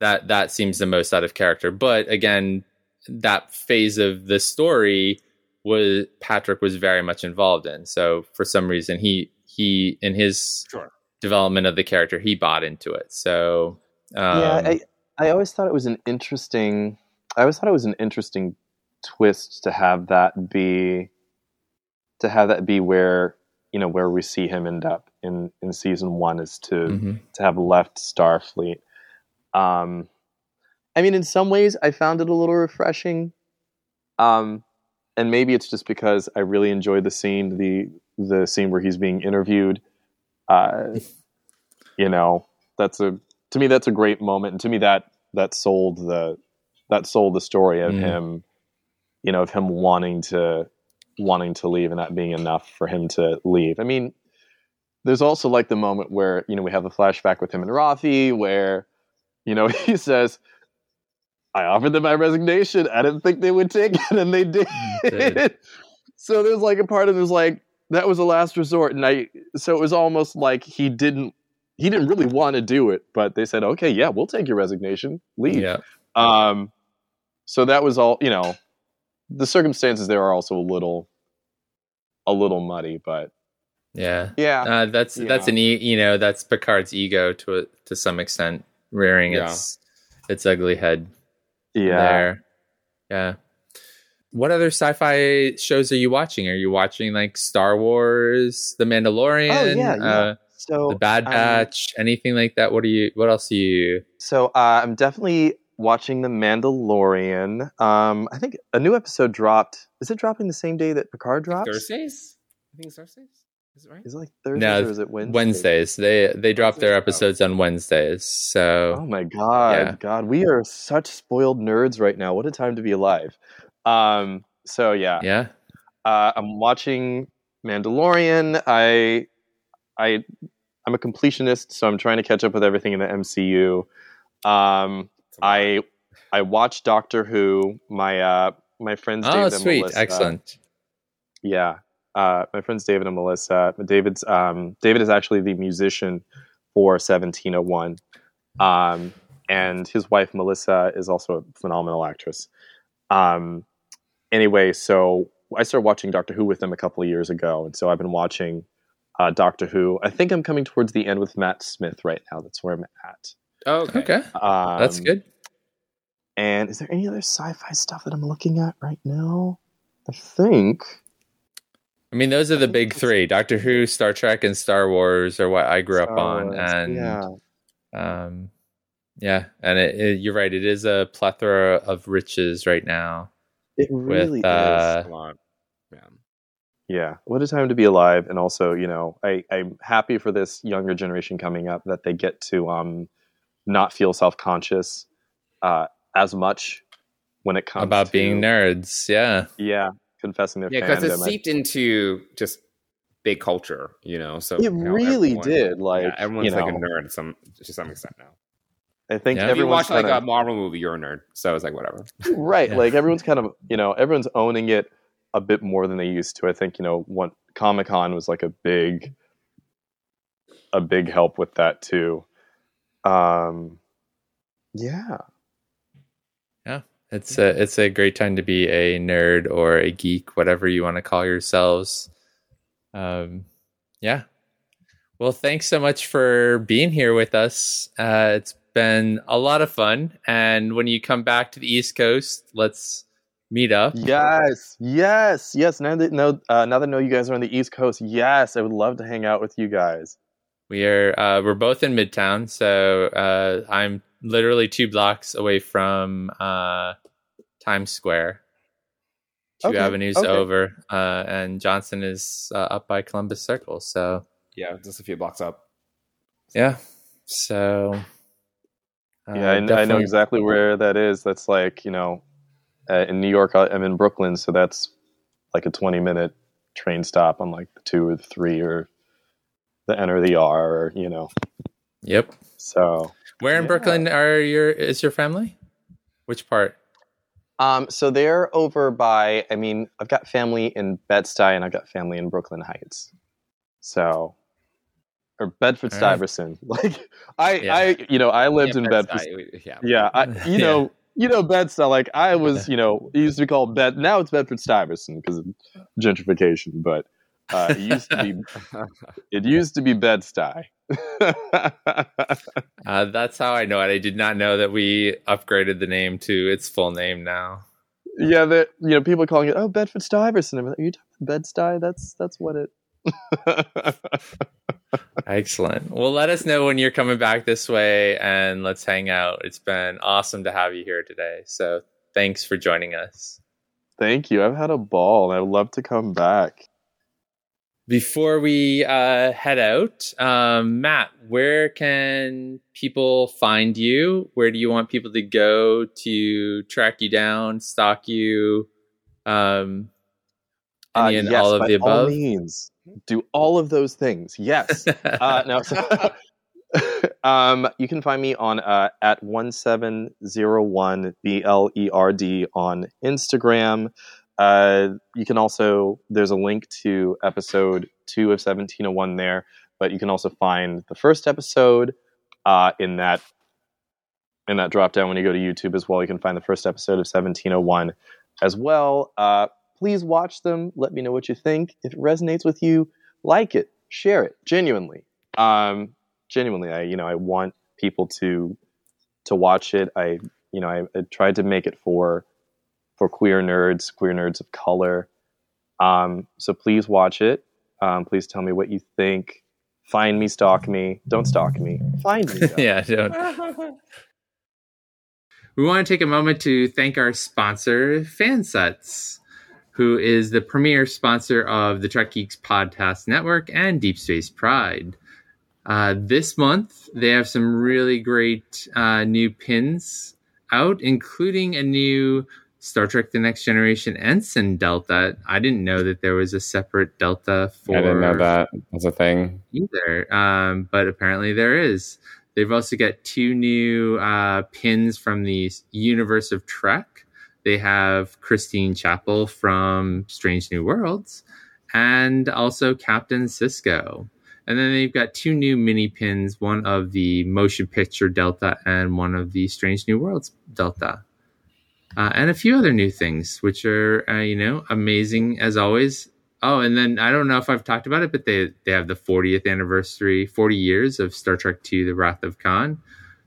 that that seems the most out of character. But again, that phase of the story was Patrick was very much involved in. So for some reason, he he in his Sure. development of the character, he bought into it. So um, yeah, I, I always thought it was an interesting. I always thought it was an interesting twist to have that be, to have that be where you know where we see him end up in in season one is to mhm. to have left Starfleet. Um, I mean, in some ways, I found it a little refreshing. Um, and maybe it's just because I really enjoyed the scene, the the scene where he's being interviewed. Uh, you know, that's a to me that's a great moment, and to me that that sold the that sold the story of Mm. him, you know, of him wanting to wanting to leave and that being enough for him to leave. I mean, there's also like the moment where you know we have the flashback with him and Rafi, where you know he says, I offered them my resignation. I didn't think they would take it, and they did. Did. so there's like a part of there's like that was a last resort, and I so it was almost like he didn't he didn't really want to do it, but they said, okay, yeah, we'll take your resignation, leave. Yeah. Um, so that was all. You know, the circumstances there are also a little a little muddy, but Yeah. yeah, Uh, that's that's an e- you know that's Picard's ego to a, to some extent rearing Yeah. its its ugly head yeah. there. Yeah. What other sci-fi shows are you watching? Are you watching like Star Wars, The Mandalorian, Oh, yeah, yeah. Uh, So The Bad um, Batch, anything like that? What are you? What else are you? So uh, I'm definitely watching The Mandalorian. Um, I think a new episode dropped. Is it dropping the same day that Picard drops? Thursdays? I think it's Thursdays. Is it right? Is it like Thursdays No, or is it Wednesdays? Wednesdays. They they drop their Oh. episodes on Wednesdays. So Oh my god, Yeah. God, we are such spoiled nerds right now. What a time to be alive. Um, so yeah, yeah. uh, I'm watching Mandalorian. I, I, I'm a completionist, so I'm trying to catch up with everything in the MCU. Um, I, I watched Doctor Who. My, uh, my friends. Oh, David and Melissa. sweet, Melissa- excellent. Yeah, uh, my friends David and Melissa. David's um, David is actually the musician for 1701, um, and his wife Melissa is also a phenomenal actress. Um, anyway, so I started watching Doctor Who with them a couple of years ago, and so I've been watching uh, Doctor Who. I think I'm coming towards the end with Matt Smith right now. That's where I'm at. Oh, okay. Okay, Um, that's good. And is there any other sci-fi stuff that I'm looking at right now? I think. I mean, those are the big three: Doctor Who, Star Trek, and Star Wars are what I grew up Star on. Wars, And yeah. um, yeah, and it, it, you're right; it is a plethora of riches right now. It really with, uh, is. A lot. Yeah. Yeah, what a time to be alive! And also, you know, I, I'm happy for this younger generation coming up that they get to um, not feel self conscious uh, as much when it comes about to, being nerds. Yeah, Yeah, confessing their Yeah, because it seeped into just big culture, you know. So It you know, really everyone- did, like, yeah, everyone's you like a nerd some to some extent now. I think Yeah. If you everyone's watch like kinda, a Marvel movie, you're a nerd. So it's like whatever. right. Yeah. Like everyone's kind of, you know, everyone's owning it a bit more than they used to. I think, you know, one Comic Con was like a big, a big help with that too. Um, yeah. Yeah. It's a it's a great time to be a nerd or a geek, whatever you want to call yourselves. Um, yeah. Well, thanks so much for being here with us. Uh, it's been a lot of fun, and when you come back to the East Coast, let's meet up. Yes, yes, yes. Now that know, uh, now that I know you guys are on the East Coast, yes, I would love to hang out with you guys. We are uh, we're both in Midtown, so uh, I'm literally two blocks away from uh, Times Square, two Okay, avenues okay. over, uh, and Johnson is uh, up by Columbus Circle. So Yeah, just a few blocks up. yeah, so uh, yeah, I, I know exactly where that is. That's like you know, uh, in New York, I- I'm in Brooklyn, so that's like a 20 minute train stop on like the two or the three or the N or the R, or you know. Yep. So, Where in Yeah. Brooklyn are your is your family? Which part? um, so they're over by. I mean, I've got family in Bed Stuy, and I've got family in Brooklyn Heights. So, or Bedford All right. Stuyvesant. Like I, Yeah. I, you know, I lived Yeah, in Bed-Stuy, Bedford. we- Yeah. Yeah, I, you Yeah. know, you know Bed-Stuy. Like I was, you know, it used to be called Bed. Now it's Bedford Stuyvesant because of gentrification. But uh, it used to be, it used to be Bed Stuy. Uh, that's how I know it. I did not know that we upgraded the name to its full name now. yeah, that you know, people calling it oh Bedford Stuyvesant. Are you talking Bed Stuy? That's that's what it. Excellent. Well, let us know when you're coming back this way and let's hang out. It's been awesome to have you here today. So thanks for joining us. Thank you. I've had a ball, and I'd love to come back. Before we uh, head out, um, Matt, where can people find you? Where do you want people to go to track you down, stalk you? Um, Uh, and yes, all of by the all above? means, do all of those things. Yes. uh, no. So, um, you can find me on uh, at one seven zero one b l e r d on Instagram. Uh, you can also there's a link to episode two of seventeen oh one there, but you can also find the first episode uh, in that in that drop down when you go to YouTube as well. You can find the first episode of seventeen oh one as well. Uh, please watch them. Let me know what you think. If it resonates with you, like it, share it. Genuinely, um, genuinely, I you know I want people to to watch it. I you know I, I tried to make it for for queer nerds, queer nerds of color. Um, so please watch it. Um, please tell me what you think. Find me, stalk me. Don't stalk me. Find me. yeah, don't. We want to take a moment to thank our sponsor, Fansets, who is the premier sponsor of the Trek Geeks Podcast Network and Deep Space Pride. Uh, this month, they have some really great uh, new pins out, including a new Star Trek The Next Generation Ensign Delta. I didn't know that there was a separate Delta for I didn't know that was a thing. either, um, but apparently there is. They've also got two new uh, pins from the universe of Trek. They have Christine Chapel from Strange New Worlds and also Captain Sisko. And then they've got two new mini pins, one of the motion picture Delta and one of the Strange New Worlds Delta. Uh, and a few other new things, which are, uh, you know, amazing as always. Oh, and then I don't know if I've talked about it, but they they have the 40th anniversary, 40 years of Star Trek II: The Wrath of Khan.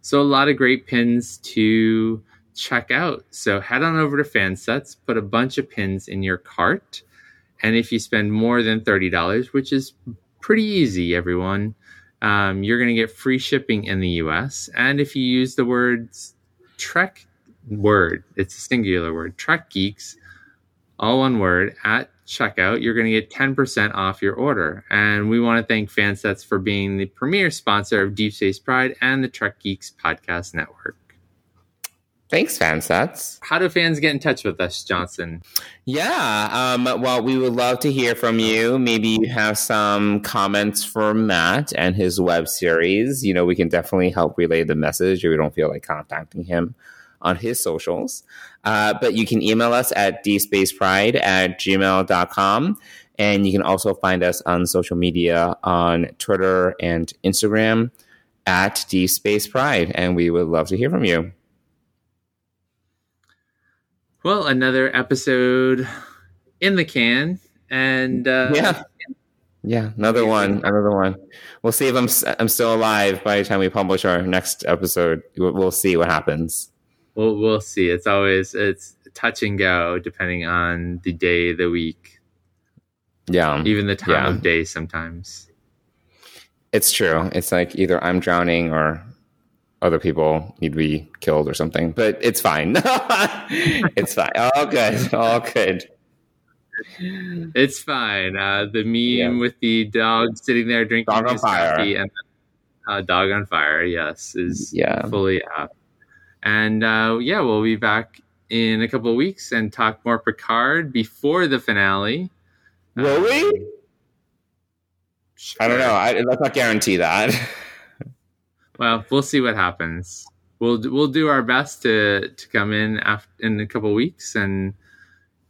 So a lot of great pins to check out. So head on over to Fansets, put a bunch of pins in your cart, and if you spend more than thirty dollars, which is pretty easy, everyone, um, you're going to get free shipping in the U.S. And if you use the words Trek word, it's a singular word, Trek Geeks, all one word at checkout, you're going to get 10% off your order. And we want to thank Fansets for being the premier sponsor of Deep Space Pride and the Trek Geeks Podcast Network. Thanks, fansets. How do fans get in touch with us, Johnson? Yeah. Um, well, we would love to hear from you. Maybe you have some comments for Matt and his web series. You know, we can definitely help relay the message if we don't feel like contacting him on his socials. Uh, but you can email us at dspacepride at gmail.com. And you can also find us on social media on Twitter and Instagram at dspacepride. And we would love to hear from you. Well, another episode in the can. And uh, yeah. Yeah, another one, another one. We'll see if I'm I'm still alive by the time we publish our next episode. We'll, we'll see what happens. We'll we'll see. It's always it's touch and go depending on the day, the week, Yeah, even the time Yeah. of day. Sometimes. it's true. It's like either I'm drowning or other people need to be killed or something. But it's fine. it's fine. All good. All good. It's fine. Uh, the meme Yeah. with the dog sitting there drinking Dog on fire. coffee and uh, dog on fire. Yes, is Yeah. fully up. And uh, yeah, we'll be back in a couple of weeks and talk more Picard before the finale. Will Um, we? I don't know. I, let's not guarantee that. Well, we'll see what happens. We'll we'll do our best to to come in after, in a couple weeks and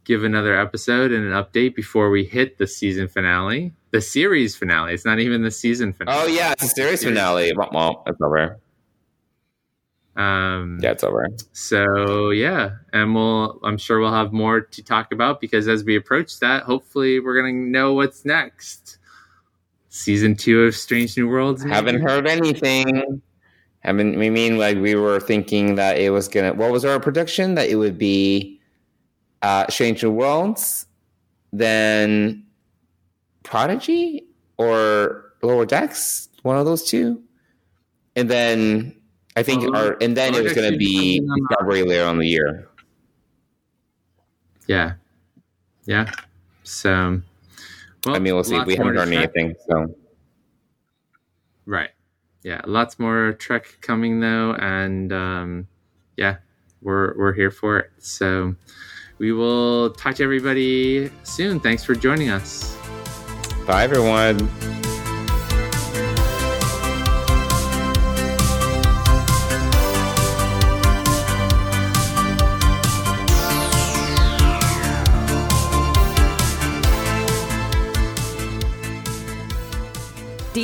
give another episode and an update before we hit the season finale, the series finale. It's not even the season finale. oh yeah, it's a series finale. Well, well, it's over. Um, Yeah, it's over. So yeah, and we'll I'm sure we'll have more to talk about because as we approach that, hopefully we're gonna know what's next. Season two of Strange New Worlds. maybe? Haven't heard anything. Haven't we mean like we were thinking that it was gonna what was our prediction? That it would be uh Strange New Worlds, then Prodigy or Lower Decks, one of those two. And then I think our and then it was gonna be be Discovery later on the year. Yeah, yeah. So, well, I mean we'll see. We haven't heard anything, so Right. Yeah, lots more Trek coming though, and um, yeah, we're we're here for it. So we will talk to everybody soon. Thanks for joining us. bye everyone.